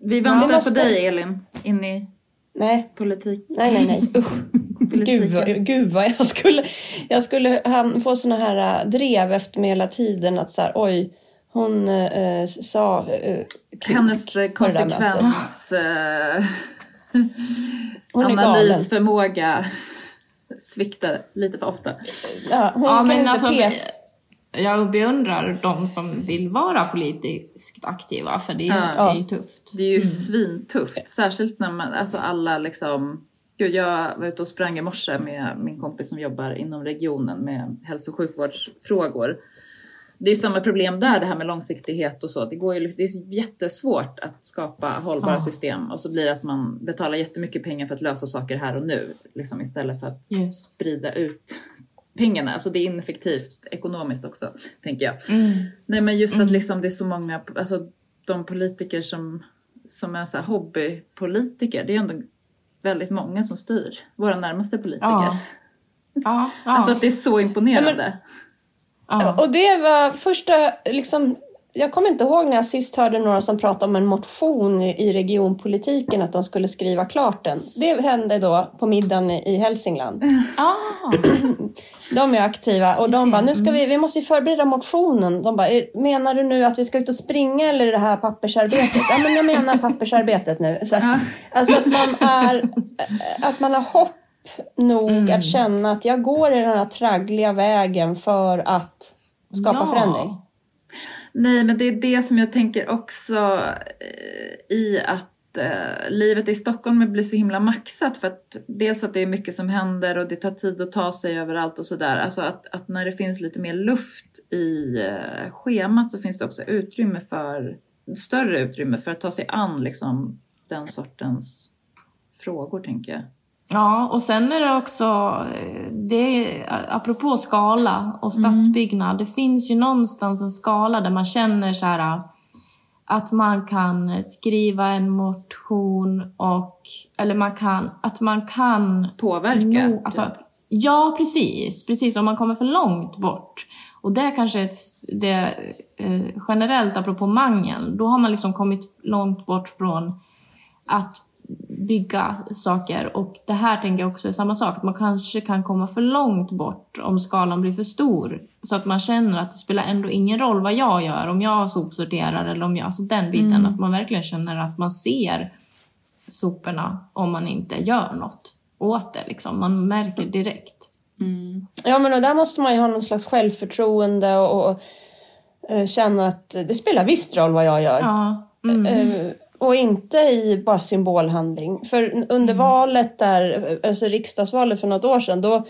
Vi väntar Vi måste- på dig Elin, in i Nej, politik. nej, nej, nej. Usch. [LAUGHS] Gud vad, gud vad jag skulle, jag skulle få såna här äh, drev efter mig hela tiden att så här, oj, hon sa Hennes eh, mötet. konsekvens... Eh, Hon är galen. analysförmåga sviktar lite för ofta. Ja, hon Ja, kan men inte alltså, peka. jag beundrar de som vill vara politiskt aktiva, för det, Ja. det är ju tufft. Det är ju svintufft, särskilt när man, alltså alla liksom Gud, jag var ute och sprang i morse med min kompis som jobbar inom regionen med hälso och sjukvårdsfrågor. Det är ju samma problem där, det här med långsiktighet och så. Det, går ju, det är jättesvårt att skapa hållbara Ja. system och så blir det att man betalar jättemycket pengar för att lösa saker här och nu liksom, istället för att Just. sprida ut pengarna. Alltså det är ineffektivt ekonomiskt också, tänker jag. Mm. Nej men just att liksom det är så många, alltså de politiker som, som är så här hobbypolitiker, det är ändå väldigt många som styr. Våra närmaste politiker. Ja. Ja, ja. Alltså att det är så imponerande. Ja. Och det var första, liksom, jag kommer inte ihåg när jag sist hörde några som pratade om en motion i regionpolitiken, att de skulle skriva klart den. Det hände då på middagen i Hälsingland. Ah. [CLEARS THROAT] De är aktiva och de bara, nu ska vi, vi måste ju förbereda motionen. De bara, "Är- menar du nu att vi ska ut och springa eller det här pappersarbetet? Ja men jag menar pappersarbetet nu. Så, Ja. Alltså att man är, att man har hopp nog att känna att jag går i den här traggliga vägen för att skapa Ja. förändring. Nej men det är det som jag tänker också eh, i att eh, livet i Stockholm blir så himla maxat för att dels att det är mycket som händer och det tar tid att ta sig överallt och sådär. Alltså att, att när det finns lite mer luft i eh, schemat så finns det också utrymme för, större utrymme för att ta sig an liksom den sortens frågor tänker jag. Ja, och sen är det också, eh, det är, apropå skala och stadsbyggnad, det finns ju någonstans en skala där man känner så här att man kan skriva en motion och, eller man kan, att man kan Påverka. No, alltså, ja, precis. Precis, om man kommer för långt bort. Och det är kanske ett, det, eh, generellt, apropå mangel, då har man liksom kommit långt bort från att bygga saker. Och det här tänker jag också är samma sak, att man kanske kan komma för långt bort om skalan blir för stor. Så att man känner att det spelar ändå ingen roll vad jag gör, om jag sopsorterar eller om jag, alltså den biten, att man verkligen känner att man ser soporna om man inte gör något åt det. Liksom. Man märker direkt. Ja men och där måste man ju ha någon slags självförtroende och, och eh, känna att det spelar visst roll vad jag gör. Ja. Mm. Och inte i bara symbolhandling. För under valet där, alltså riksdagsvalet för något år sedan, då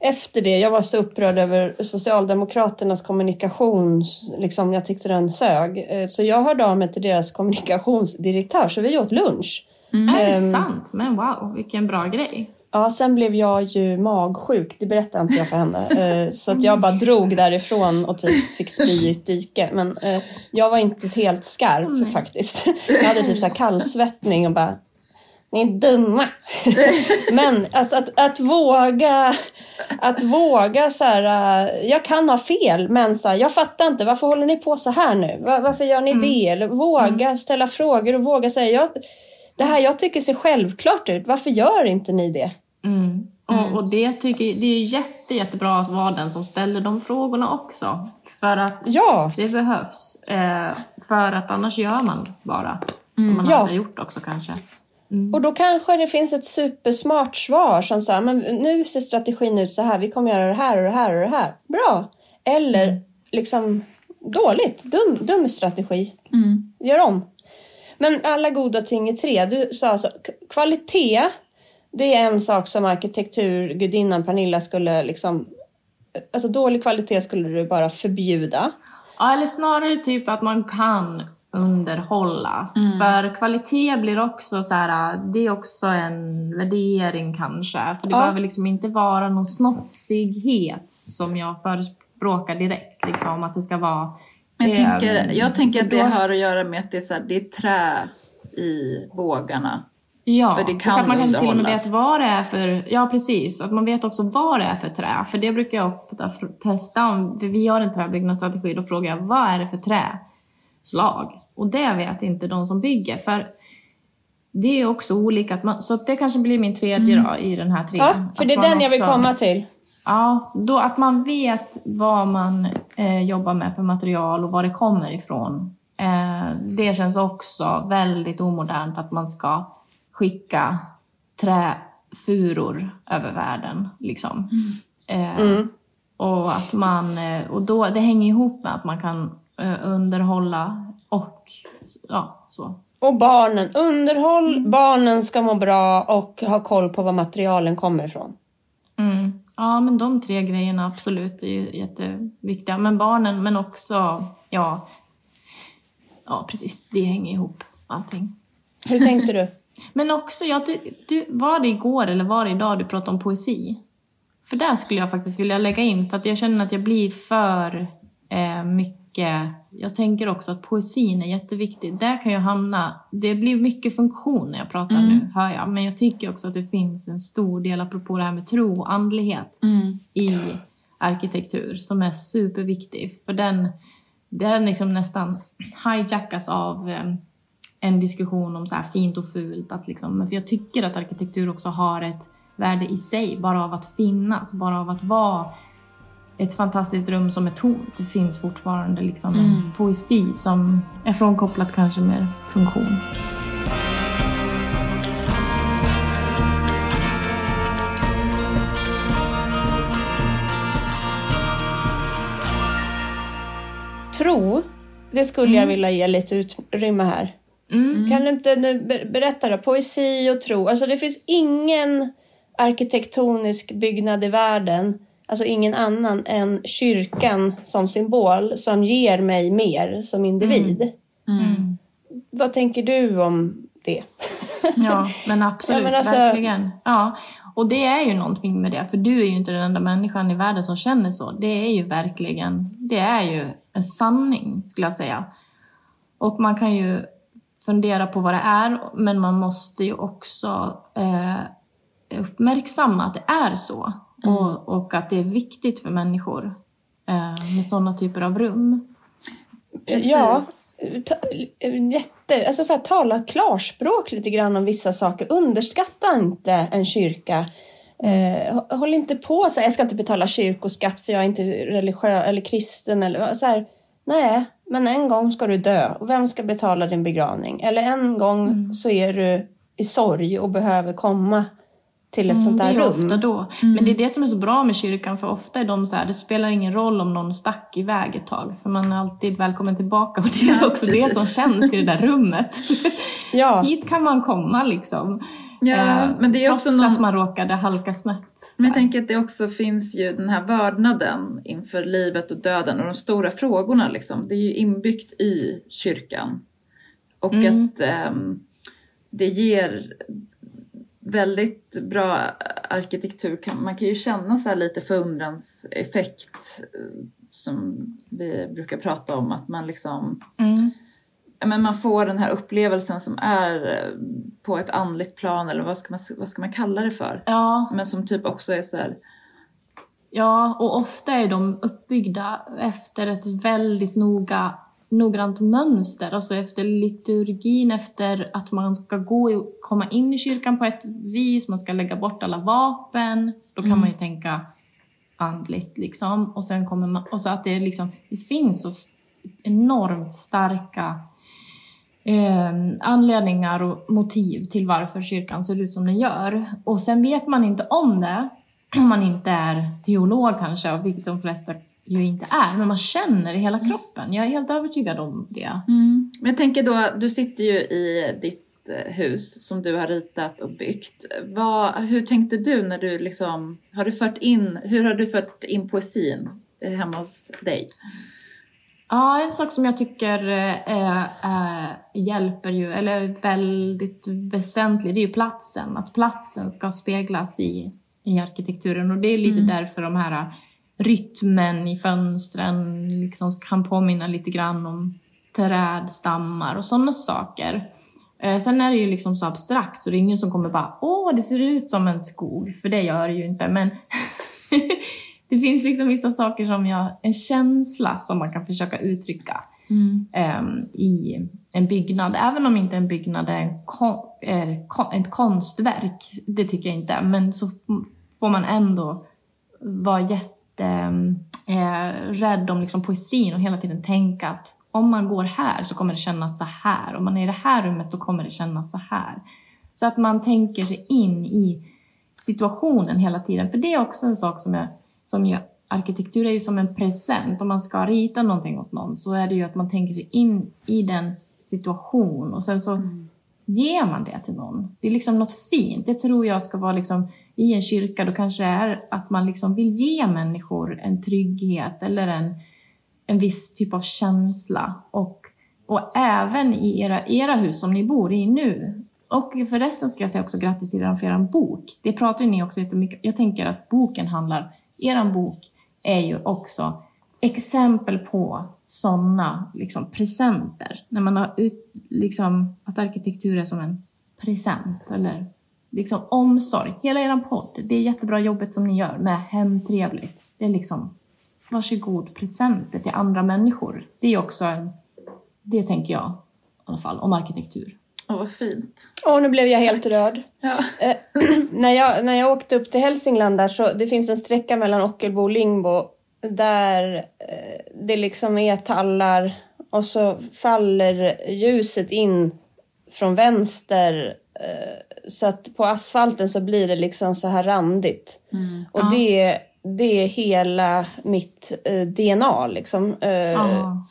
efter det, jag var så upprörd över Socialdemokraternas kommunikation, liksom, jag tyckte den sög. Eh, Så jag hörde av mig till deras kommunikationsdirektör, så vi åt lunch. Är det Ehm. sant? Men wow, vilken bra grej. Ja, sen blev jag ju magsjuk, det berättade inte jag för henne. Eh, Så att jag bara drog därifrån och typ fick spy i ett dike. Men eh, jag var inte helt skarp faktiskt. Jag hade typ så här kallsvettning och bara ni är dumma. [LAUGHS] Men alltså att, att våga, att våga så här, eh, jag kan ha fel men så här, jag fattar inte, varför håller ni på så här nu? Var, varför gör ni det? Eller våga ställa frågor och våga säga, jag, det här jag tycker ser självklart ut, varför gör inte ni det? Mm. Och, och det tycker det är jätte, jättebra att vara den som ställer de frågorna också. För att Ja, det behövs. Eh, för att annars gör man bara som man Ja. har gjort också kanske. och då kanske det finns ett supersmart svar som säger, men nu ser strategin ut så här, vi kommer göra det här och det här och det här. Bra! Eller liksom dåligt, dum, dum strategi. Gör om. Men alla goda ting är tre. Du sa alltså, kvalitet, det är en sak som arkitekturgudinnan Pernilla skulle liksom, alltså dålig kvalitet skulle du bara förbjuda. Ja, eller snarare typ att man kan underhålla. För kvalitet blir också så här, det är också en värdering kanske. För det Ja. behöver liksom inte vara någon snofsighet som jag förespråkar direkt. Liksom, att det ska vara Jag, Det- tänker, jag tänker att det har att göra med att det är, så här, det är trä i bågarna. Ja, För det kan och att man kanske till och med vet vad det är för... Ja, precis. Att man vet också vad det är för trä. För det brukar jag ofta testa. Om för vi har en träbyggnadsstrategi, då frågar jag vad är det för träslag? Och det vet inte de som bygger. För det är också olika. Att man, så det kanske blir min tredje då, i den här trean. Ja, för det är den jag vill också- komma till. Ja, då att man vet vad man eh, jobbar med för material och var det kommer ifrån. Eh, det känns också väldigt omodernt att man ska skicka träfuror över världen. Liksom. Eh, Mm. Och att man, eh, och då, det hänger ihop med att man kan eh, underhålla och ja, så. Och barnen. Underhåll, barnen ska må bra och ha koll på var materialen kommer ifrån. Mm. Ja, men de tre grejerna absolut är ju jätteviktiga. Men barnen, men också, ja, ja precis, det hänger ihop allting. Hur tänkte du? Men också, ja, du, du, var det igår eller var det idag du pratade om poesi? För där skulle jag faktiskt vilja lägga in, för att jag känner att jag blir för eh, mycket... Jag tänker också att poesin är jätteviktig. Där kan jag hamna... Det blir mycket funktion när jag pratar nu, hör jag. Men jag tycker också att det finns en stor del, apropå det här med tro och andlighet, i arkitektur som är superviktig. För den, den liksom nästan hijackas av eh, en diskussion om så här fint och fult. Att liksom, men för jag tycker att arkitektur också har ett värde i sig, bara av att finnas, bara av att vara ett fantastiskt rum som är tomt. Det finns fortfarande liksom en poesi som är frånkopplat kanske med funktion. Tro, det skulle jag vilja ge lite utrymme här. Mm. Kan du inte nu berätta då? Poesi och tro. Alltså det finns ingen arkitektonisk byggnad i världen, alltså ingen annan än kyrkan som symbol som ger mig mer som individ. Mm. Vad tänker du om det? Ja, men [LAUGHS] absolut. Ja, men alltså- Verkligen. Ja. Och det är ju någonting med det, för du är ju inte den enda människan i världen som känner så. Det är ju verkligen, det är ju en sanning skulle jag säga. Och man kan ju fundera på vad det är, men man måste ju också eh, uppmärksamma att det är så. Och, och att det är viktigt för människor eh, med sådana typer av rum. Precis. Ja, ta, jätte, alltså så här, tala klarspråk lite grann om vissa saker. Underskatta inte en kyrka. Eh, hå- håll inte på så här, jag ska inte betala kyrkoskatt för jag är inte religiös eller kristen. Eller, så här, nej, men en gång ska du dö. Och vem ska betala din begravning? Eller en gång så är du i sorg och behöver komma till ett sånt där Mm, det är rum. ofta då. Men det är det som är så bra med kyrkan, för ofta är de så här, det spelar ingen roll om någon stack iväg ett tag, för man är alltid välkommen tillbaka och det är Ja, också det precis. som känns i det där rummet. [LAUGHS] Ja. Hit kan man komma liksom. Ja, Eh, men det är trots också någon- att man råkade halka snett. Men jag tänker att det också finns ju den här vördnaden inför livet och döden och de stora frågorna liksom. Det är ju inbyggt i kyrkan. Och Mm. att ehm, det ger väldigt bra arkitektur. Man kan ju känna så lite förundranseffekt eh, som vi brukar prata om. Att man liksom Mm. Men man får den här upplevelsen som är eh, på ett andligt plan eller vad ska man, vad ska man kalla det för? Ja, Men som typ också är så här, ja, och ofta är de uppbyggda efter ett väldigt noga noggrant mönster, alltså efter liturgin, efter att man ska gå och komma in i kyrkan på ett vis, man ska lägga bort alla vapen, då kan man ju tänka andligt liksom. Och sen kommer man, och så att det är liksom, det finns så enormt starka eh, anledningar och motiv till varför kyrkan ser ut som den gör. Och sen vet man inte om det, [CLEARS THROAT] om man inte är teolog kanske, vilket de flesta ju inte är, men man känner i hela kroppen. Jag är helt övertygad om det. Men jag tänker då, du sitter ju i ditt eh, hus som du har ritat och byggt. Vad, hur tänkte du när du liksom, har du fört in, hur har du fört in poesin eh, hemma hos dig? Ja, en sak som jag tycker eh, eh, hjälper ju, eller är väldigt väsentlig, det är ju platsen. Att platsen ska speglas i, i arkitekturen och det är lite därför de här rytmen i fönstren liksom kan påminna lite grann om trädstammar och sådana saker. Eh, sen är det ju liksom så abstrakt så det är ingen som kommer bara åh, det ser ut som en skog, för det gör det ju inte. Men [LAUGHS] det finns liksom vissa saker som jag, en känsla som man kan försöka uttrycka Mm. um, i en byggnad. Även om inte en byggnad är, en kon, är kon, ett konstverk, det tycker jag inte, men så får man ändå vara jätte eh, rädd om liksom poesin och hela tiden tänka att om man går här så kommer det kännas så här. Om man är i det här rummet då kommer det kännas så här. Så att man tänker sig in i situationen hela tiden. För det är också en sak som, jag, som jag, arkitektur är ju som en present. Om man ska rita någonting åt någon så är det ju att man tänker sig in i den situation och sen så mm. ger man det till någon. Det är liksom något fint. Det tror jag ska vara liksom i en kyrka. Då kanske det är att man liksom vill ge människor en trygghet eller en, en viss typ av känsla. Och, och även i era, era hus som ni bor i nu och förresten ska jag säga också grattis till er för er bok. Det pratar ju ni också jättemycket Jag tänker att boken handlar, er bok är ju också exempel på sådana liksom, presenter. När man har ut, liksom, att arkitektur är som en present eller liksom omsorg. Hela er podd, det är jättebra jobbet som ni gör med Hemtrevligt. Det är liksom, varsågod presenter till andra människor. Det är också det tänker jag i alla fall, om arkitektur. Åh, vad fint. Åh, nu blev jag helt rörd. Ja. Eh, [CLEARS THROAT] när, jag, när jag åkte upp till Hälsingland där så det finns en sträcka mellan Ockelbo och Lingbo där eh, det liksom är tallar och så faller ljuset in från vänster eh, så att på asfalten så blir det liksom så här randigt. Mm. Och det, det är hela mitt DNA liksom. Ja.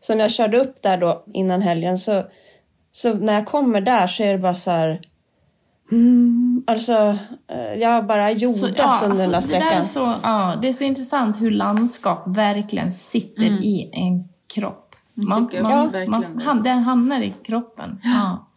Så när jag körde upp där då innan helgen så, så när jag kommer där så är det bara så här... Mm, alltså, eh, jag bara jordas Så, ja, under den där alltså, det, där är sträckan. så, ja, det är så intressant hur landskap verkligen sitter i en kropp. Man, man, verkligen man, ham, den hamnar i kroppen. Ja.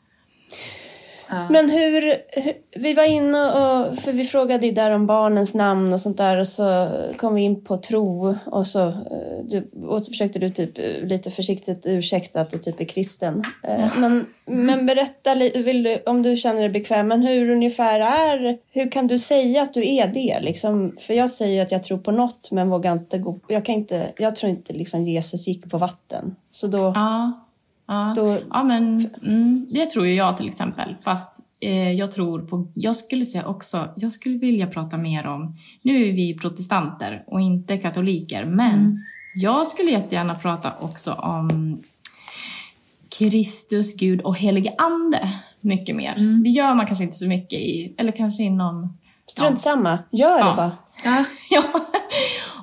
Men hur, hur, vi var inne och, för vi frågade ju där om barnens namn och sånt där och så kom vi in på tro och så eh, du, och så försökte du typ eh, lite försiktigt ursäkta att du typ är kristen. Eh, Men, men berätta du, om du känner dig bekväm, men hur ungefär är, hur kan du säga att du är det liksom? För jag säger att jag tror på något men vågar inte gå, jag kan inte, jag tror inte liksom Jesus gick på vatten. Så då, Ja. Ja. då Ja, men mm, det tror ju jag till exempel. Fast eh, jag tror på... Jag skulle säga också... Jag skulle vilja prata mer om... Nu är vi protestanter och inte katoliker, men jag skulle jättegärna prata också om Kristus, Gud och helige Ande mycket mer. Det gör man kanske inte så mycket i... Eller kanske i någon... strunt samma, gör det Ja. bara. Ja. [LAUGHS] Ja.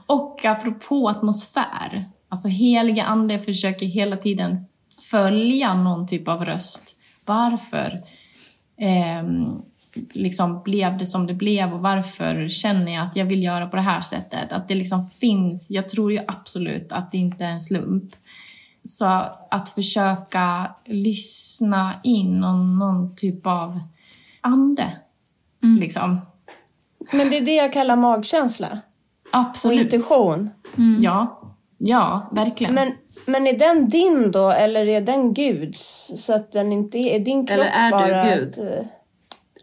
Och apropå atmosfär. Alltså heliga ande försöker hela tiden följa någon typ av röst. Varför ehm, liksom blev det som det blev och varför känner jag att jag vill göra på det här sättet? Att det liksom finns, jag tror ju absolut att det inte är en slump. Så att försöka lyssna in någon, någon typ av ande. Liksom. Men det är det jag kallar magkänsla och Absolut. intuition. Ja, ja, verkligen. Men, men är den din då eller är den Guds? Så att den inte är, är din kropp Eller är du bara Gud? Att, eh,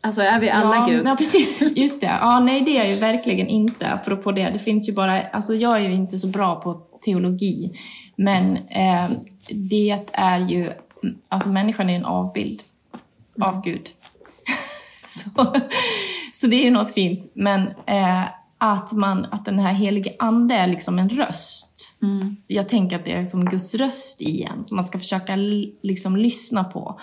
Alltså är vi alla ja, Gud? Ja, precis. [LAUGHS] Just det. Ja, nej, det är jag ju verkligen inte. Apropå det. Det finns ju bara... Alltså, jag är ju inte så bra på teologi. Men eh, det är ju... Alltså, människan är en avbild av Gud. [LAUGHS] så, så det är ju något fint. Men eh, att, man, att den här helige ande är liksom en röst. Jag tänker att det är som Guds röst i en, som man ska försöka liksom lyssna på.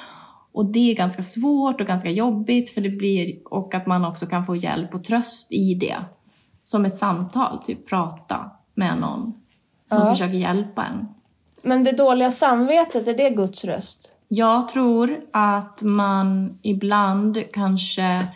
Och det är ganska svårt och ganska jobbigt för det blir, och att man också kan få hjälp och tröst i det. Som ett samtal, typ prata med någon som Ja. försöker hjälpa en. men det dåliga samvetet, är det Guds röst? Jag tror att man ibland kanske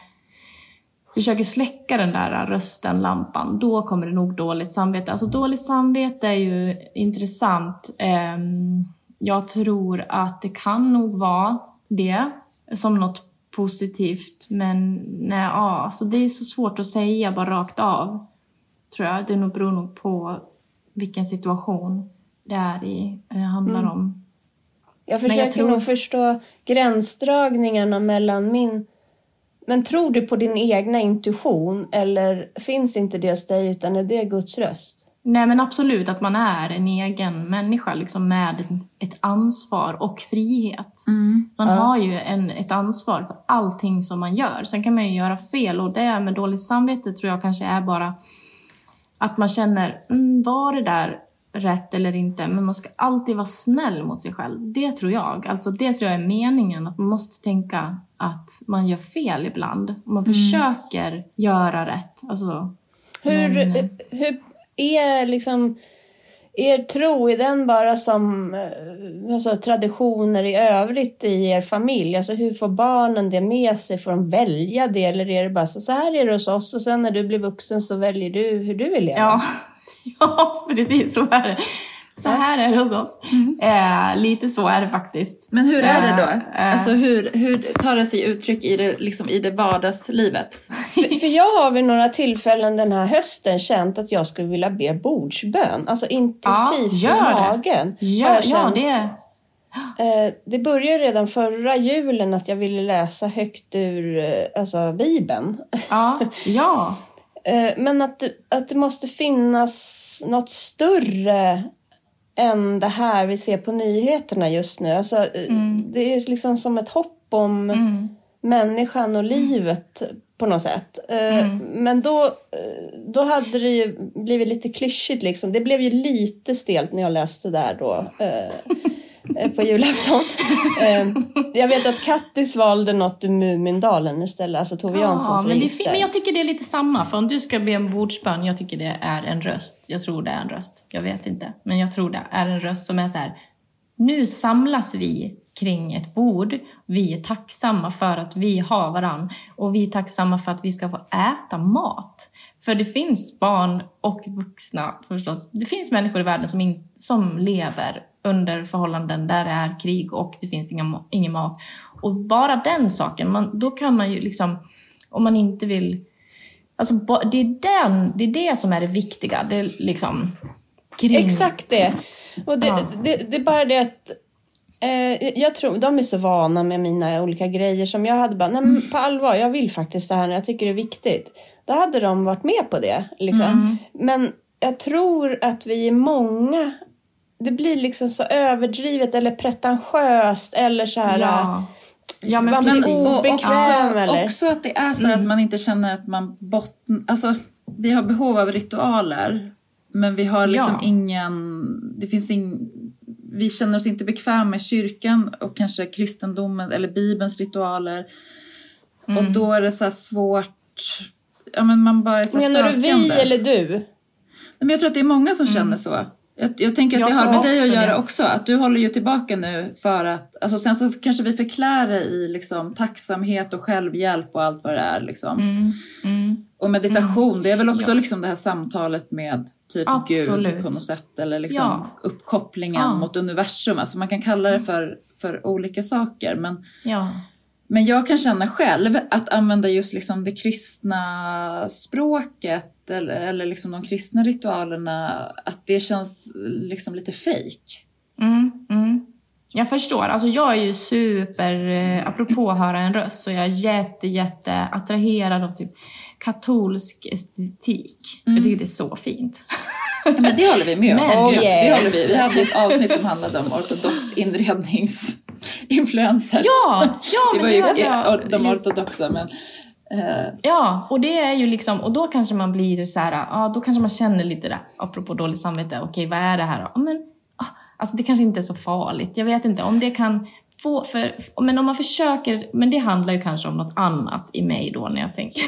försöker släcka den där rösten, lampan. Då kommer det nog dåligt samvete. Alltså dåligt samvete är ju intressant. Ehm, Jag tror att det kan nog vara det som något positivt. Men nej, ja, alltså det är så svårt att säga bara rakt av. tror jag. Det nog beror nog på vilken situation det är i, eh, handlar Mm. om. Jag Men jag försöker tror- nog förstå gränsdragningarna mellan min... Men tror du på din egna intuition eller finns inte det hos dig utan är det Guds röst? Nej men absolut att man är en egen människa liksom med ett ansvar och frihet. Man Ja. har ju en, ett ansvar för allting som man gör. Sen kan man ju göra fel och det med dåligt samvete tror jag kanske är bara att man känner, mm, var det där rätt eller inte? Men man ska alltid vara snäll mot sig själv. Det tror jag. Alltså det tror jag är meningen, att man måste tänka att man gör fel ibland. Man försöker göra rätt. Alltså, Hur, Men, eh, hur är liksom er tro, är den bara som eh, alltså, traditioner i övrigt i er familj? Alltså hur får barnen det med sig? Får de välja det eller är det bara så, så här är det hos oss och sen när du blir vuxen så väljer du hur du vill leva? Ja, [LAUGHS] ja precis så är det. Så här är det hos oss. Eh, lite så är det faktiskt. Men hur är det då? Eh, eh. Alltså hur, hur tar det sig uttryck i det, liksom, i det vardagslivet? [LAUGHS] För, för jag har vid några tillfällen den här hösten känt att jag skulle vilja be bordsbön. Alltså intuitivt Ja, gör i det. magen. har Ja, ja det... Eh, det började redan förra julen att jag ville läsa högt ur eh, alltså, Bibeln. Ja, [LAUGHS] ja. Men att, att det måste finnas något större än det här vi ser på nyheterna just nu. Alltså, eh, Det är liksom som ett hopp om Mm. människan och livet på något sätt. Eh, Men då, eh, då hade det ju blivit lite klyschigt. Liksom. Det blev ju lite stelt när jag läste där då. [LAUGHS] eh, På julafton. [LAUGHS] Eh, Jag vet att Kattis valde något ur Mumindalen istället, alltså Tove Janssons men, det, men jag tycker det är lite samma. För om du ska be en bordsbön, jag tycker det är en röst. Jag tror det är en röst. Jag vet inte. Men jag tror det är en röst som är så här. Nu samlas vi kring ett bord. Vi är tacksamma för att vi har varann. Och vi är tacksamma för att vi ska få äta mat. För det finns barn och vuxna förstås. Det finns människor i världen som, in, som lever under förhållanden där det är krig och det finns inga, ingen mat. Och bara den saken, man, då kan man ju liksom, om man inte vill... Alltså det är, den, det är det som är det viktiga. Det är liksom... Kring, Exakt det. Och det, Ja. det, det är bara det att eh, jag tror, de är så vana med mina olika grejer som jag hade bara, nej men på allvar, jag vill faktiskt det här jag tycker det är viktigt. Då hade de varit med på det. Liksom. Mm. Men jag tror att vi är många, det blir liksom så överdrivet eller pretentiöst eller så här... Ja. Ja, men Man blir precis. Och Obekväm, också, eller? också att det är så att man inte känner att man bottnar... Alltså, vi har behov av ritualer. Men vi har liksom Ja. ingen... Det finns ing, vi känner oss inte bekväma med kyrkan och kanske kristendomen eller bibelns ritualer. Mm. Och då är det så här svårt... Ja, men man bara är så Menar du sökande. vi eller du? Nej, Men jag tror att det är många som känner så. Jag, jag tänker att Jag det har med dig att göra det. också. Att du håller ju tillbaka nu för att... Alltså sen så kanske vi förklär det i liksom tacksamhet och självhjälp och allt vad det är. Liksom. Mm, mm. Och meditation, det är väl också Ja. liksom det här samtalet med typ Gud Absolut. på något sätt. Eller liksom Ja. uppkopplingen Ja. mot universum. Alltså man kan kalla det för, för olika saker. Men, men jag kan känna själv att använda just liksom det kristna språket eller, eller liksom de kristna ritualerna, att det känns liksom lite fejk. Mm, mm. Jag förstår. Alltså jag är ju super, eh, apropå att höra en röst, så jag är jätte, jätte attraherad av typ katolsk estetik. Jag tycker det är så fint. Men det håller vi med om. [LAUGHS] Men- oh, yes. Det håller vi. Vi hade ett avsnitt som handlade om ortodox inredningsinfluenser. Ja! ja det var ju bra. de ortodoxa men Ja, och det är ju liksom, och då kanske man blir så här, ja då kanske man känner lite där, apropå dåligt samvete, okej vad är det här då? Ja, men, ah, alltså det kanske inte är så farligt, jag vet inte om det kan få, för, men om man försöker, men det handlar ju kanske om något annat i mig då när jag tänker,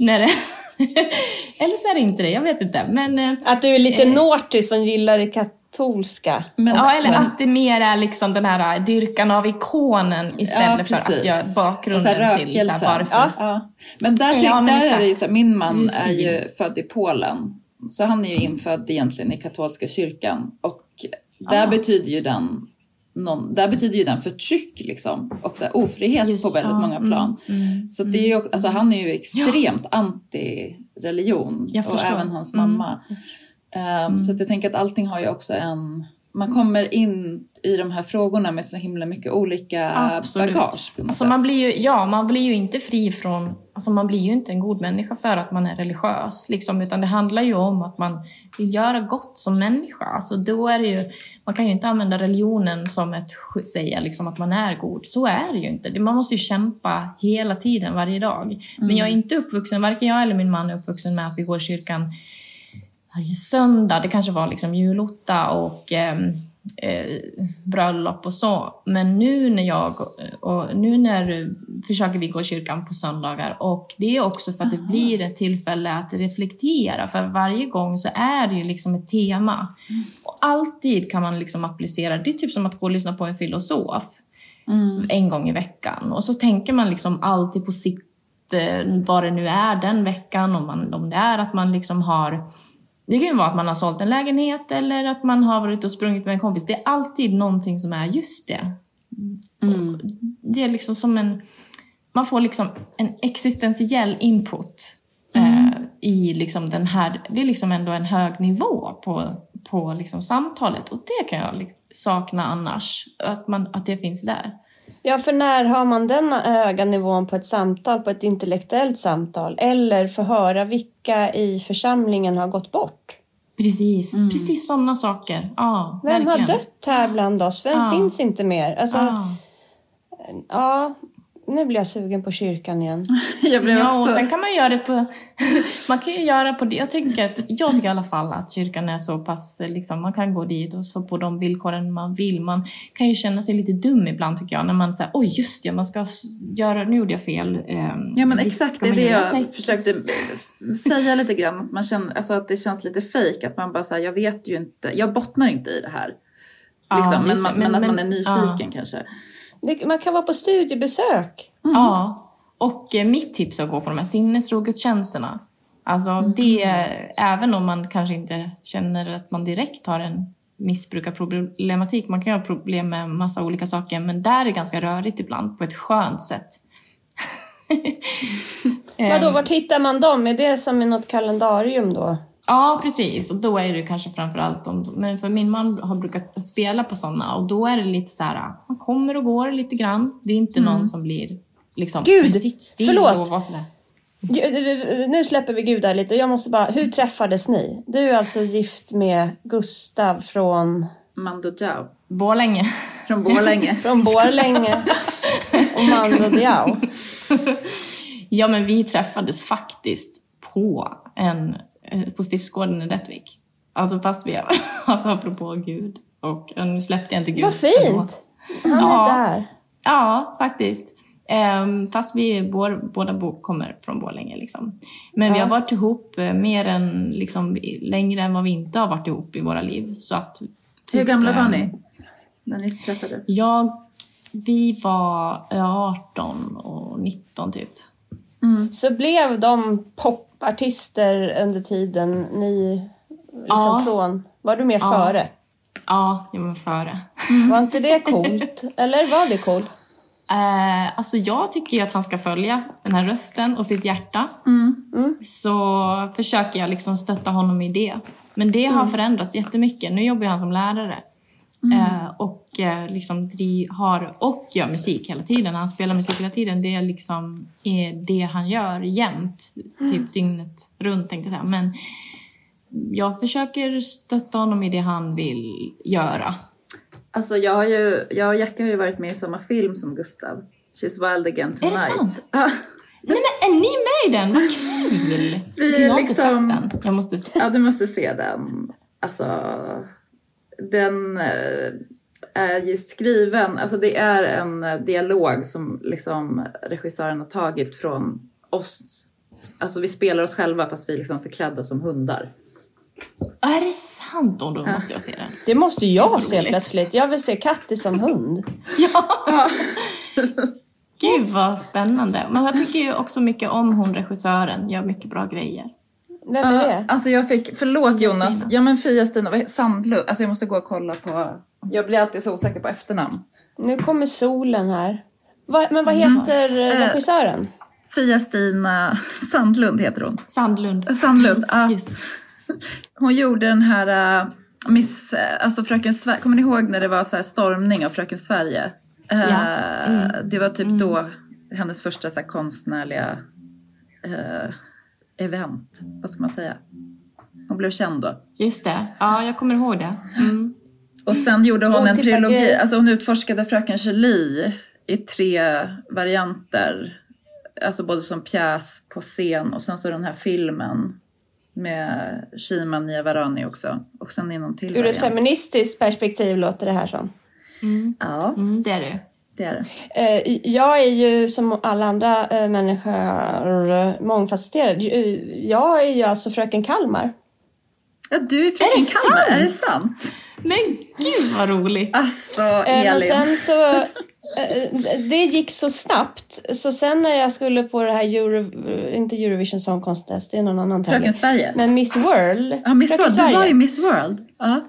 [LAUGHS] när det, [LAUGHS] eller så är det inte det, jag vet inte, men eh, Att du är lite Eh. naughty som gillar det katolska. men, Ja, eller att det mer är liksom den här dyrkan av ikonen istället Ja, för att göra så bakgrunden här till så här, varför. Ja. Ja. Men där, Ja, men där är det ju så här, min man Just är ju född i Polen. Så han är ju infödd egentligen i katolska kyrkan. Och där betyder ju den någon, där betyder ju den förtryck liksom. Och så här, ofrihet Just, på väldigt många mm, plan. mm, så att det är ju, alltså, han är ju extremt anti religion Jag och förstår. även hans Mm. Mamma. Ehm, Så att jag tänker att allting har ju också en... Man kommer in i de här frågorna med så himla mycket olika Absolut. bagage. Alltså man blir ju, ja, man blir ju inte fri från... Alltså man blir ju inte en god människa för att man är religiös. Liksom, utan det handlar ju om att man vill göra gott som människa. Alltså då är ju, man kan ju inte använda religionen som ett sk- säga liksom att man är god. Så är det ju inte. Man måste ju kämpa hela tiden, varje dag. Men jag är inte uppvuxen, varken jag eller min man är uppvuxen med att vi går i kyrkan varje söndag. Det kanske var liksom julotta och ehm, eh, bröllop och så. Men nu när jag och nu när försöker vi gå i kyrkan på söndagar och det är också för att det blir ett tillfälle att reflektera. För varje gång så är det ju liksom ett tema. Och alltid kan man liksom applicera. Det är typ som att gå och lyssna på en filosof en gång i veckan. Och så tänker man liksom alltid på sitt, eh, vad det nu är den veckan. Om, man, om det är att man liksom har det kan ju vara att man har sålt en lägenhet eller att man har varit och sprungit med en kompis. Det är alltid någonting som är just det. Och Det är liksom som en... Man får liksom en existentiell input eh, i liksom den här... Det är liksom ändå en hög nivå på, på liksom samtalet och det kan jag liksom sakna annars. Att, man, att det finns där. Ja, för när har man den höga nivån på ett samtal, på ett intellektuellt samtal? Eller få höra vilka i församlingen har gått bort? Precis, precis sådana saker. Ja, Vem har verkligen. dött här bland oss? Vem Ja. finns inte mer? Alltså, Ja. ja, nu blir jag sugen på kyrkan igen. [LAUGHS] Jag blev Ja, och också... sen kan man göra det på... [LAUGHS] man kan ju göra på det. Jag tycker, att, jag tycker i alla fall att kyrkan är så pass... Liksom, man kan gå dit och så på de villkoren man vill. Man kan ju känna sig lite dum ibland tycker jag. När man säger oj just det, man ska göra... Nu gjorde jag fel. ehm, Ja men exakt, det är det jag tänkte- försökte säga lite grann. Att, man känner, alltså att det känns lite fejk att man bara säger jag vet ju inte, jag bottnar inte i det här. Ja, Liksom, men, just man, men, Men- att man men- är nyfiken kanske. Man kan vara på studiebesök. Ja. Och eh, mitt tips är att gå på de här sinnesrogudstjänsterna. Alltså det, även om man kanske inte känner att man direkt har en missbrukarproblematik. Man kan ha problem med massa olika saker, men där är det ganska rörigt ibland på ett skönt sätt. [LAUGHS] Vadå, vart hittar man dem? Är det som i något kalendarium då? Ja, precis. Och då är det kanske framförallt om... Men för min man har brukat spela på sådana och då är det lite så här, man kommer och går lite grann. Det är inte någon som blir liksom Gud, förlåt. och sådär. Ju- Nu släpper vi Gud där lite. Jag måste bara, hur träffades ni? Du är alltså gift med Gustav från, Mando Diao. Borlänge. Från Borlänge. [LAUGHS] från Borlänge och Mando Diao. [LAUGHS] Ja, men vi träffades faktiskt på, en, eh, på Stiftsgården i Rättvik. Alltså fast vi, [LAUGHS] apropå Gud. Och eh, nu släppte jag inte Gud. Vad fint! Han är Ja. där. Ja, faktiskt. Ehm, fast vi bor, båda bo, kommer från Borlänge. Liksom. Men vi Ja. har varit ihop eh, mer än, liksom, längre än vad vi inte har varit ihop i våra liv. Så att, Hur typ, gamla var ehm, ni? När ni träffades? Jag, vi var eh, 18 och 19 typ. Så blev de popartister under tiden ni liksom Ja. från... Var du med Ja. före? Ja, jag var före. Var inte det coolt? [LAUGHS] Eller var det coolt? Eh, alltså jag tycker ju att han ska följa den här rösten och sitt hjärta. Så försöker jag liksom stötta honom i det. Men det har förändrats jättemycket. Nu jobbar han som lärare. Eh, och liksom har, och gör musik hela tiden. Han spelar musik hela tiden. Det är liksom är det han gör jämt. Typ dygnet runt tänkte jag säga. Men jag försöker stötta honom i det han vill göra. Alltså jag, har ju, jag och Jacka har ju varit med i samma film som Gustav. She's wild again det tonight. sant? [LAUGHS] Ja. Nej men är ni med i den? Vad kul! Vi jag har liksom- inte sett den. Jag måste se. Ja, du måste se den. Alltså, den eh, är ju skriven, alltså det är en eh, dialog som liksom regissören har tagit från oss. Alltså vi spelar oss själva fast vi är liksom förklädda som hundar. Är det sant? Och då måste jag se den. Det måste jag se roligt. plötsligt. Jag vill se Kattis som hund. [LAUGHS] Gud vad spännande. Men jag tycker ju också mycket om hon regissören. Gör mycket bra grejer. Vem är det? Alltså jag fick, förlåt Fia Jonas, Stina. ja men Fia-Stina, Sandlund, alltså jag måste gå och kolla på, jag blir alltid så osäker på efternamn. Nu kommer solen här. Va, men vad Mm. heter eh, regissören? Fia-Stina Sandlund heter hon. Sandlund. Sandlund, ja. Yes. Hon gjorde den här uh, Miss, alltså Fröken Sverige, kommer ni ihåg när det var så här stormning av Fröken Sverige? Uh, Ja. Mm. Det var typ då hennes första så här, konstnärliga uh, event, vad ska man säga? Hon blev känd då. Just det. Ja, jag kommer ihåg det. Mm. Och sen gjorde hon en trilogi, alltså hon utforskade Fröken Julie i tre varianter. Alltså både som pjäs på scen och sen så den här filmen med Shima Niavarani också. Och sen i någon till Ur ett variant. feministiskt perspektiv låter det här som. Ja, Mm, det är det. det är det. Eh, Jag är ju som alla andra eh, människor eh, mångfacetterad. Jag är ju alltså fröken Kalmar. Ja, du är Fröken det Kalmar, är det sant? Men gud vad roligt! Alltså, Eh, Men Elin. sen så... eh, Det gick så snabbt. Så sen när jag skulle på det här Euro, inte Eurovision Song Contest, det är någon annan tävling. Fröken Sverige. Men Miss World. Ja, Miss Fröken World. Du var ju Miss World. Ja.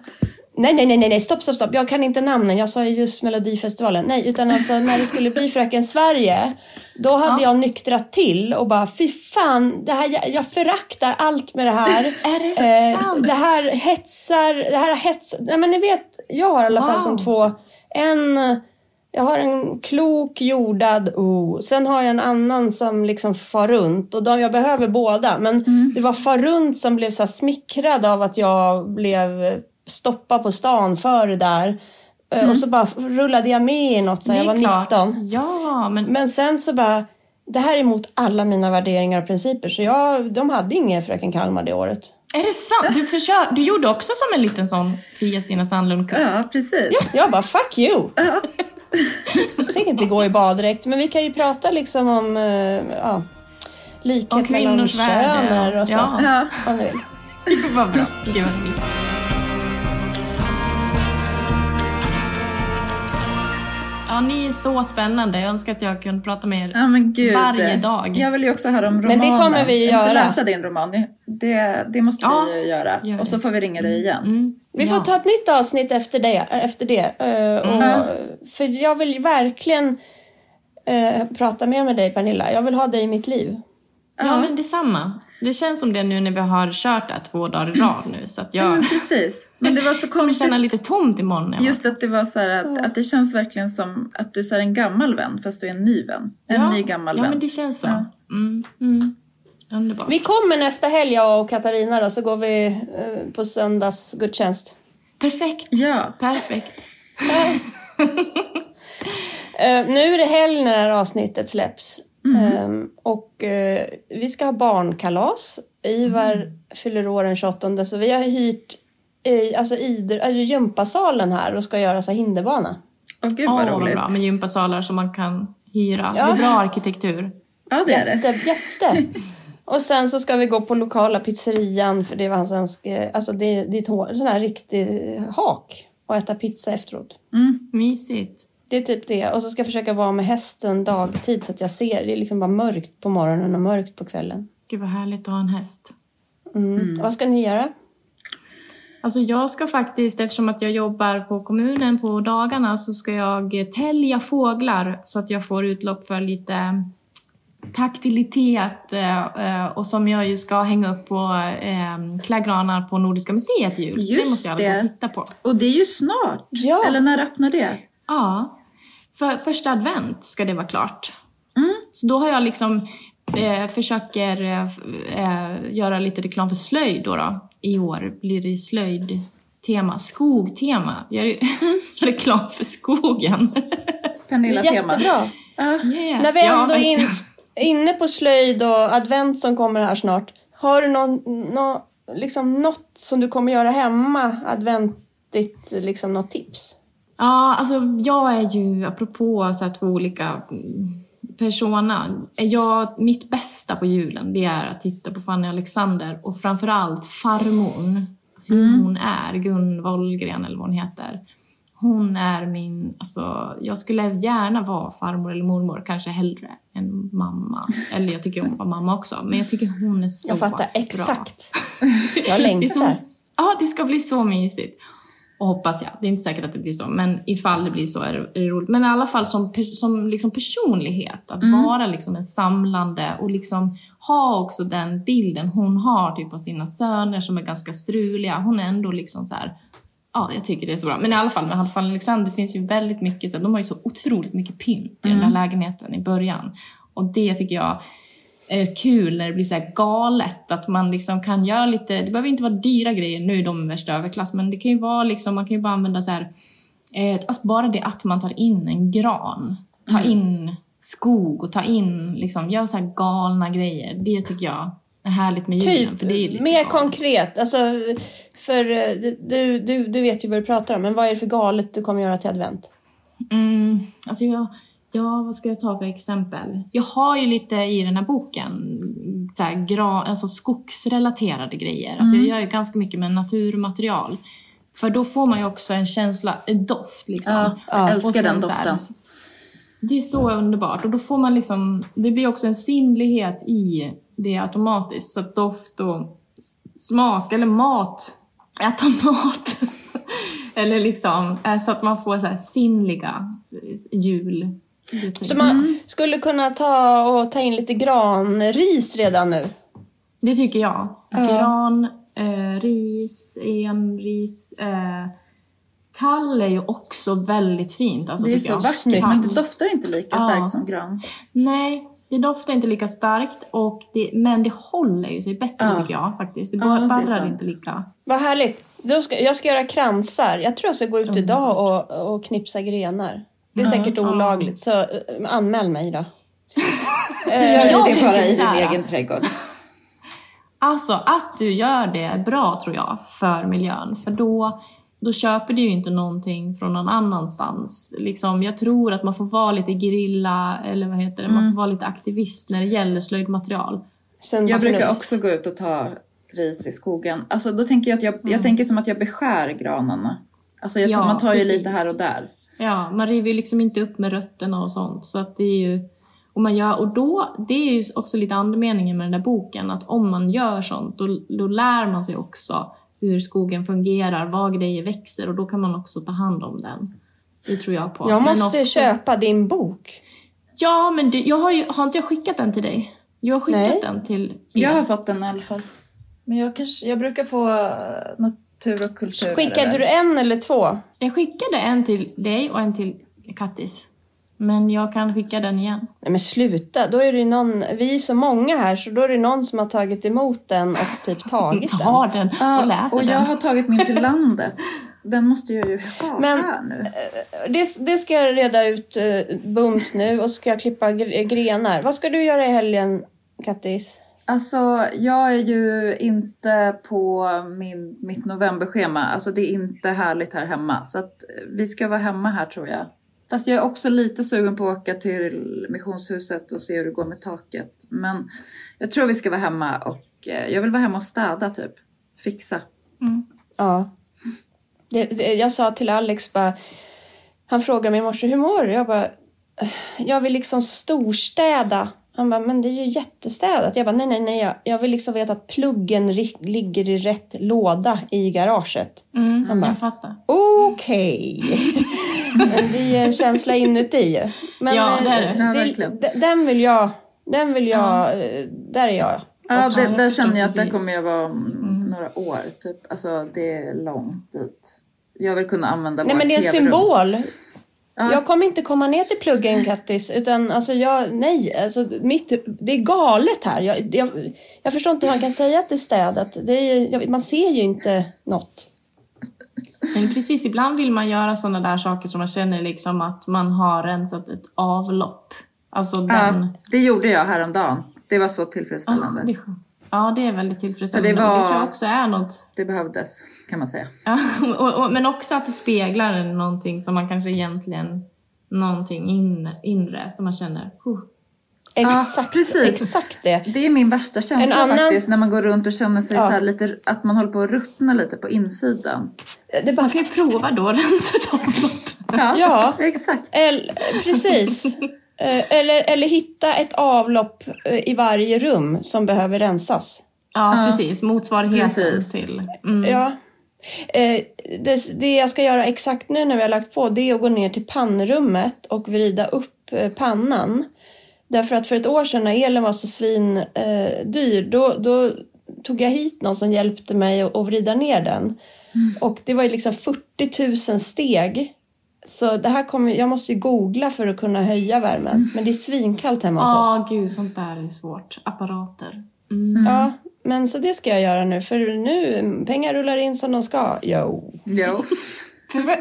Nej, nej, nej, nej, stopp, stopp, stopp. Jag kan inte namnen. Jag sa ju just Melodifestivalen. Nej, utan alltså när det skulle bli Fröken Sverige, då hade jag nyktrat till och bara fy fan, det här, jag, jag föraktar allt med det här. Är det sant? det här hetsar, det här hetsar. Nej, men ni vet, jag har i alla fall Wow. som två, en jag har en klok, jordad O. Sen har jag en annan som liksom far runt. Och de, jag behöver båda. Men det var far runt som blev så smickrad av att jag blev stoppad på stan för det där. Eh, Och så bara rullade jag med i något sen jag var 19. Ja, men Men sen så bara, det här är emot alla mina värderingar och principer. Så jag, de hade ingen Fröken Kalmar det året. är det sant? Du, försök, du gjorde också som en liten sån Fia-Stina Sandlund-kupp. ja, precis. Jag bara, fuck you! [LAUGHS] Jag tänker inte gå i baddräkt, men vi kan ju prata liksom om eh, ja, likhet Om mellan köner och så. Ja. Ja. Om ni vill. [LAUGHS] Vad bra. Gud vad roligt. Ja, ni är så spännande. Jag önskar att jag kunde prata med er. Ja men gud. Varje dag. Jag vill ju också höra om Men romanen. det kommer vi Jag måste göra. läsa din roman. Det, det måste Ja, vi göra. gör Och så får vi ringa dig igen. Mm. Vi får Ja. ta ett nytt avsnitt efter det. Efter det. eh, och, För jag vill verkligen eh, prata mer med dig Pernilla. Jag vill ha dig i mitt liv. Ja, men detsamma. Det känns som det nu när vi har kört det här två dagar i rad nu. Så att Ja, jag men precis. Men det var så [LAUGHS] kommer känna lite tomt imorgon. Just att det var så här att, att det känns verkligen som att du är en gammal vän fast du är en ny vän. En ja. ny gammal Ja, vän. men det känns så. Ja. Mm, mm. Underbart. Vi kommer nästa helg jag och Katarina då, så går vi eh, på söndags gudstjänst. Perfekt. Ja. Perfekt. [LAUGHS] Eh, nu är det helg när det här avsnittet släpps. Ehm, och eh, vi ska ha barnkalas. Ivar fyller år den 28 så vi har hyrt i, alltså idr- äh, gympasalen här och ska göra så här hinderbana. Åh gud vad vad roligt. bra. Med gympasalar som man kan hyra. Ja. Det är bra arkitektur. Ja det är det. Jätte, jätte! [LAUGHS] Och sen så ska vi gå på lokala pizzerian för det var hans önske... Alltså det, det är ett sån här riktig hak och äta pizza efteråt. Mysigt. Det är typ det. Och så ska jag försöka vara med hästen dagtid så att jag ser. Det är liksom bara mörkt på morgonen och mörkt på kvällen. Gud vad härligt att ha en häst. Mm. Vad ska ni göra? Alltså jag ska faktiskt, eftersom att jag jobbar på kommunen på dagarna, så ska jag tälja fåglar så att jag får utlopp för lite taktilitet eh, eh, och som jag ju ska hänga upp på eh, klädgranar på Nordiska museet i jul. Så det Just måste jag alla titta på. Och det är ju snart. Ja. Eller när öppnar det? Ja, för första advent ska det vara klart. Mm. Så då har jag liksom eh, försöker eh, eh, göra lite reklam för slöjd då, då. I år blir det slöjdtema, skogtema. Jag gör [LAUGHS] reklam för skogen. Pernilla tema. Jättebra! Yeah. När vi Ja, ändå är in, inne på slöjd och advent som kommer här snart. Har du någon, nå, liksom något som du kommer göra hemma adventigt, liksom något tips? Ja, alltså jag är ju, apropå så här två olika mm, persona, jag, mitt bästa på julen det är att titta på Fanny Alexander och framförallt farmor. Hur hon är, Gun Wollgren eller vad hon heter. Hon är min, alltså jag skulle gärna vara farmor eller mormor, kanske hellre än mamma. Eller jag tycker om att vara mamma också, men jag tycker hon är så Jag fattar bra. exakt. Jag längtar. ja, det ska bli så mysigt. Och hoppas jag. Det är inte säkert att det blir så, men ifall det blir så är det, är det roligt. Men i alla fall som, som liksom personlighet, att vara liksom en samlande och liksom ha också den bilden hon har typ av sina söner som är ganska struliga. Hon är ändå liksom så här. Ja, jag tycker det är så bra. Men i alla fall med Halfdan Alexander finns ju väldigt mycket, så de har ju så otroligt mycket pynt i den där lägenheten i början. Och det tycker jag kul när det blir så här galet. Att man liksom kan göra lite, det behöver inte vara dyra grejer, nu är de värsta överklass, men det kan ju vara liksom, man kan ju bara använda så här, eh, alltså bara det att man tar in en gran, ta in skog och ta in, liksom, gör så här galna grejer. Det tycker jag är härligt med julen. Typ, för det är lite mer galet. konkret. Alltså, för eh, du, du, du vet ju vad du pratar om, men vad är det för galet du kommer göra till advent? Mm, alltså jag, ja, vad ska jag ta för exempel? Jag har ju lite i den här boken så här, gra, alltså skogsrelaterade grejer. Alltså jag gör ju ganska mycket med naturmaterial. För då får man ju också en känsla, en doft liksom. Ja, jag älskar sen den så här, doften. det är så underbart. Och då får man liksom, det blir också en sinnlighet i det automatiskt. Så att doft och smak, eller mat, äta mat. [LAUGHS] eller liksom, eh, så att man får så här sinnliga jul. Så man skulle kunna ta och ta in lite granris redan nu. Det tycker jag. Ja. Gran, eh, ris, enris. Eh, tall är ju också väldigt fint. Alltså, Det är så jag. vackert, men det doftar inte lika Ja. starkt som gran. Nej, det doftar inte lika starkt, och det, men det håller ju sig bättre Ja. tycker jag faktiskt. Det barrar inte lika. Vad härligt. Då ska, jag ska göra kransar. Jag tror jag ska gå ut idag och, och knipsa grenar. Det är säkert ja. olagligt, så eh, anmäl mig då. [LAUGHS] Du gör jag ju det bara i din där. egen trädgård. [LAUGHS] Alltså att du gör det är bra tror jag för miljön. För då, då köper du ju inte någonting från någon annanstans. Liksom, jag tror att man får vara lite grilla eller vad heter det, man får vara lite aktivist när det gäller slöjdmaterial. Sunda Jag brukar förnuft. också gå ut och ta ris i skogen. Alltså då tänker jag att jag, jag tänker som att jag beskär granarna. Alltså jag, Ja, man tar ju precis. lite här och där. Ja, man river ju liksom inte upp med rötterna och sånt. Så att det är ju, och, man gör, och då, det är ju också lite andemeningen med den där boken, att om man gör sånt, då, då lär man sig också hur skogen fungerar, var grejer växer och då kan man också ta hand om den. Det tror jag på. Jag måste också- köpa din bok. Ja, men du, jag har, ju, har inte jag skickat den till dig? Jag har skickat Nej. den till er. Jag har fått den i alla fall. Men jag, kanske, jag brukar få eh, natur och kultur. Skickade du en eller två? Jag skickade en till dig och en till Kattis. Men jag kan skicka den igen. Nej men sluta, då är det någon, vi är så många här så då är det någon som har tagit emot den och typ [LAUGHS] tagit den. Tar den och läser och den. jag har tagit min till landet. Den måste jag ju ha Men- här nu. Det, det ska jag reda ut uh, bums nu och ska jag klippa gre- grenar. Vad ska du göra i helgen, Kattis? Alltså, jag är ju inte på min, mitt novemberschema. Alltså det är inte härligt här hemma. Så att vi ska vara hemma här tror jag. Fast jag är också lite sugen på att åka till missionshuset och se hur det går med taket. Men jag tror vi ska vara hemma och eh, jag vill vara hemma och städa typ. Fixa. Ja. Det, det, jag sa till Alex bara, han frågade mig i morse, hur mår du? Jag bara, "Eh, jag vill liksom storstäda. Han bara, men det är ju jättestädat. Jag bara, nej, nej, nej, jag, jag vill liksom veta att pluggen ri- ligger i rätt låda i garaget. Mm, Han bara- jag fattar. Okej. [LAUGHS] Men det är en känsla inuti ju. Men Ja, eh, det är det. Ja, verkligen. d- den vill jag, den vill jag, eh, där är jag. Ja, det, Ja, där känner jag att precis. kommer jag vara om några år. Typ. Alltså det är långt dit. Jag vill kunna använda Nej men det är en symbol. Ja. Jag kommer inte komma ner till pluggen Kattis, utan alltså jag, nej, alltså mitt, det är galet här. Jag, jag, jag förstår inte hur man kan säga att det är städat. Det är, man ser ju inte något. Men precis, ibland vill man göra sådana där saker som man känner liksom att man har rensat ett avlopp. Alltså den... Ja, det gjorde jag häromdagen. Det var så Ah, tillfredsställande. det, ja, det är väldigt tillfredsställande. Det var- det tror jag också är något. Det behövdes, kan man säga. Ja, [LAUGHS] och, och, men också att det speglar någonting som man kanske egentligen... Någonting in, inre som man känner... Huh. Exakt, precis. exakt det. Det är min värsta känsla En annan- faktiskt, när man går runt och känner sig Ja. så här lite, att man håller på att ruttna lite på insidan. det var, Man kan ju prova då, [LAUGHS] rensa avlopp. Ja, Ja. exakt. eller, precis. [LAUGHS] Eh, Eller, eller hitta ett avlopp eh, i varje rum som behöver rensas. Ja, Ja. precis. Motsvarigheten Precis. till... Mm. Ja, Eh, det, det jag ska göra exakt nu när vi har lagt på det är att gå ner till pannrummet och vrida upp pannan. Därför att för ett år sedan när elen var så svin eh, dyr då, då tog jag hit någon som hjälpte mig att, vrida ner den. Och det var ju liksom 40 000 steg. Så det här kommer, jag måste ju googla för att kunna höja värmen. Men det är svinkallt hemma hos oss. Ja, gud, sånt där är svårt. Apparater. Mm. Ja, men så det ska jag göra nu. För nu, pengar rullar in som de ska. Jo. Jo.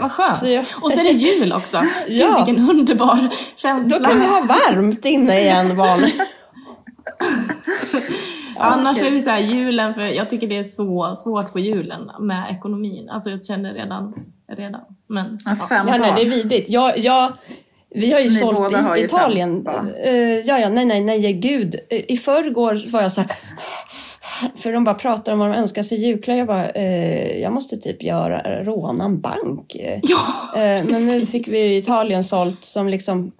Vad skönt. Så jag- Och så är det jul också. [LAUGHS] Ja. Gud, vilken underbar känsla. Då kan vi ha varmt inne igen barn. [LAUGHS] Annars är det så här julen, för jag tycker det är så svårt på julen med ekonomin. Alltså jag känner redan, redan. Men Ja, fem Ja, nej, barn. det är vidrigt. Jag, jag, vi har ju Ni sålt i Italien. Eh, ja, ja, nej, nej, nej, gud. I förrgår var jag så här... För de bara pratar om vad de önskar sig i julklapp. Jag bara, eh, jag måste typ göra, råna en bank. Ja, Eh, [LAUGHS] men nu fick vi Italien sålt som liksom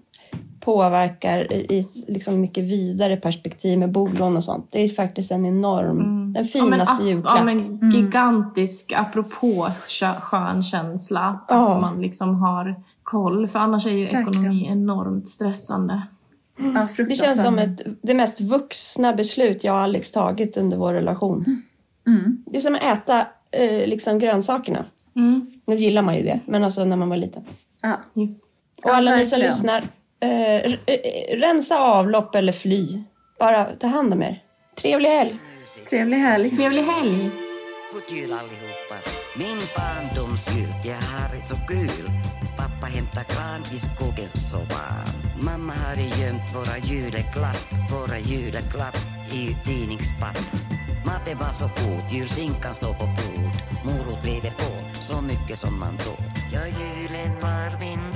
påverkar i i ett liksom mycket vidare perspektiv med bolån och sånt. Det är faktiskt en enorm, den finaste ja, julklapp. Ja, men gigantisk, apropå skö- skön känsla. Ja. Att man liksom har koll. För annars är ju ekonomi enormt stressande. Ja, det känns som ett, det mest vuxna beslut jag och Alex tagit under vår relation. Mm. Det är som att äta eh, liksom grönsakerna. Mm, Nu gillar man ju det, men alltså när man var liten. Ja. just. Och Ja, alla ni som lyssnar, eh, r- eh, rensa avlopp eller fly. Bara ta hand om er. Trevlig helg! Trevlig helg. Trevlig helg! God jul allihopa! Min barndomsjul, jag har det så kul. Pappa hämtar gran i skogen så varm. Mamma hade gömt våra juleklapp, våra juleklapp i tidningspapp. Maten var så god, julskinkan står på bord. Morot lever på, så mycket som man tål. Ja, julen var min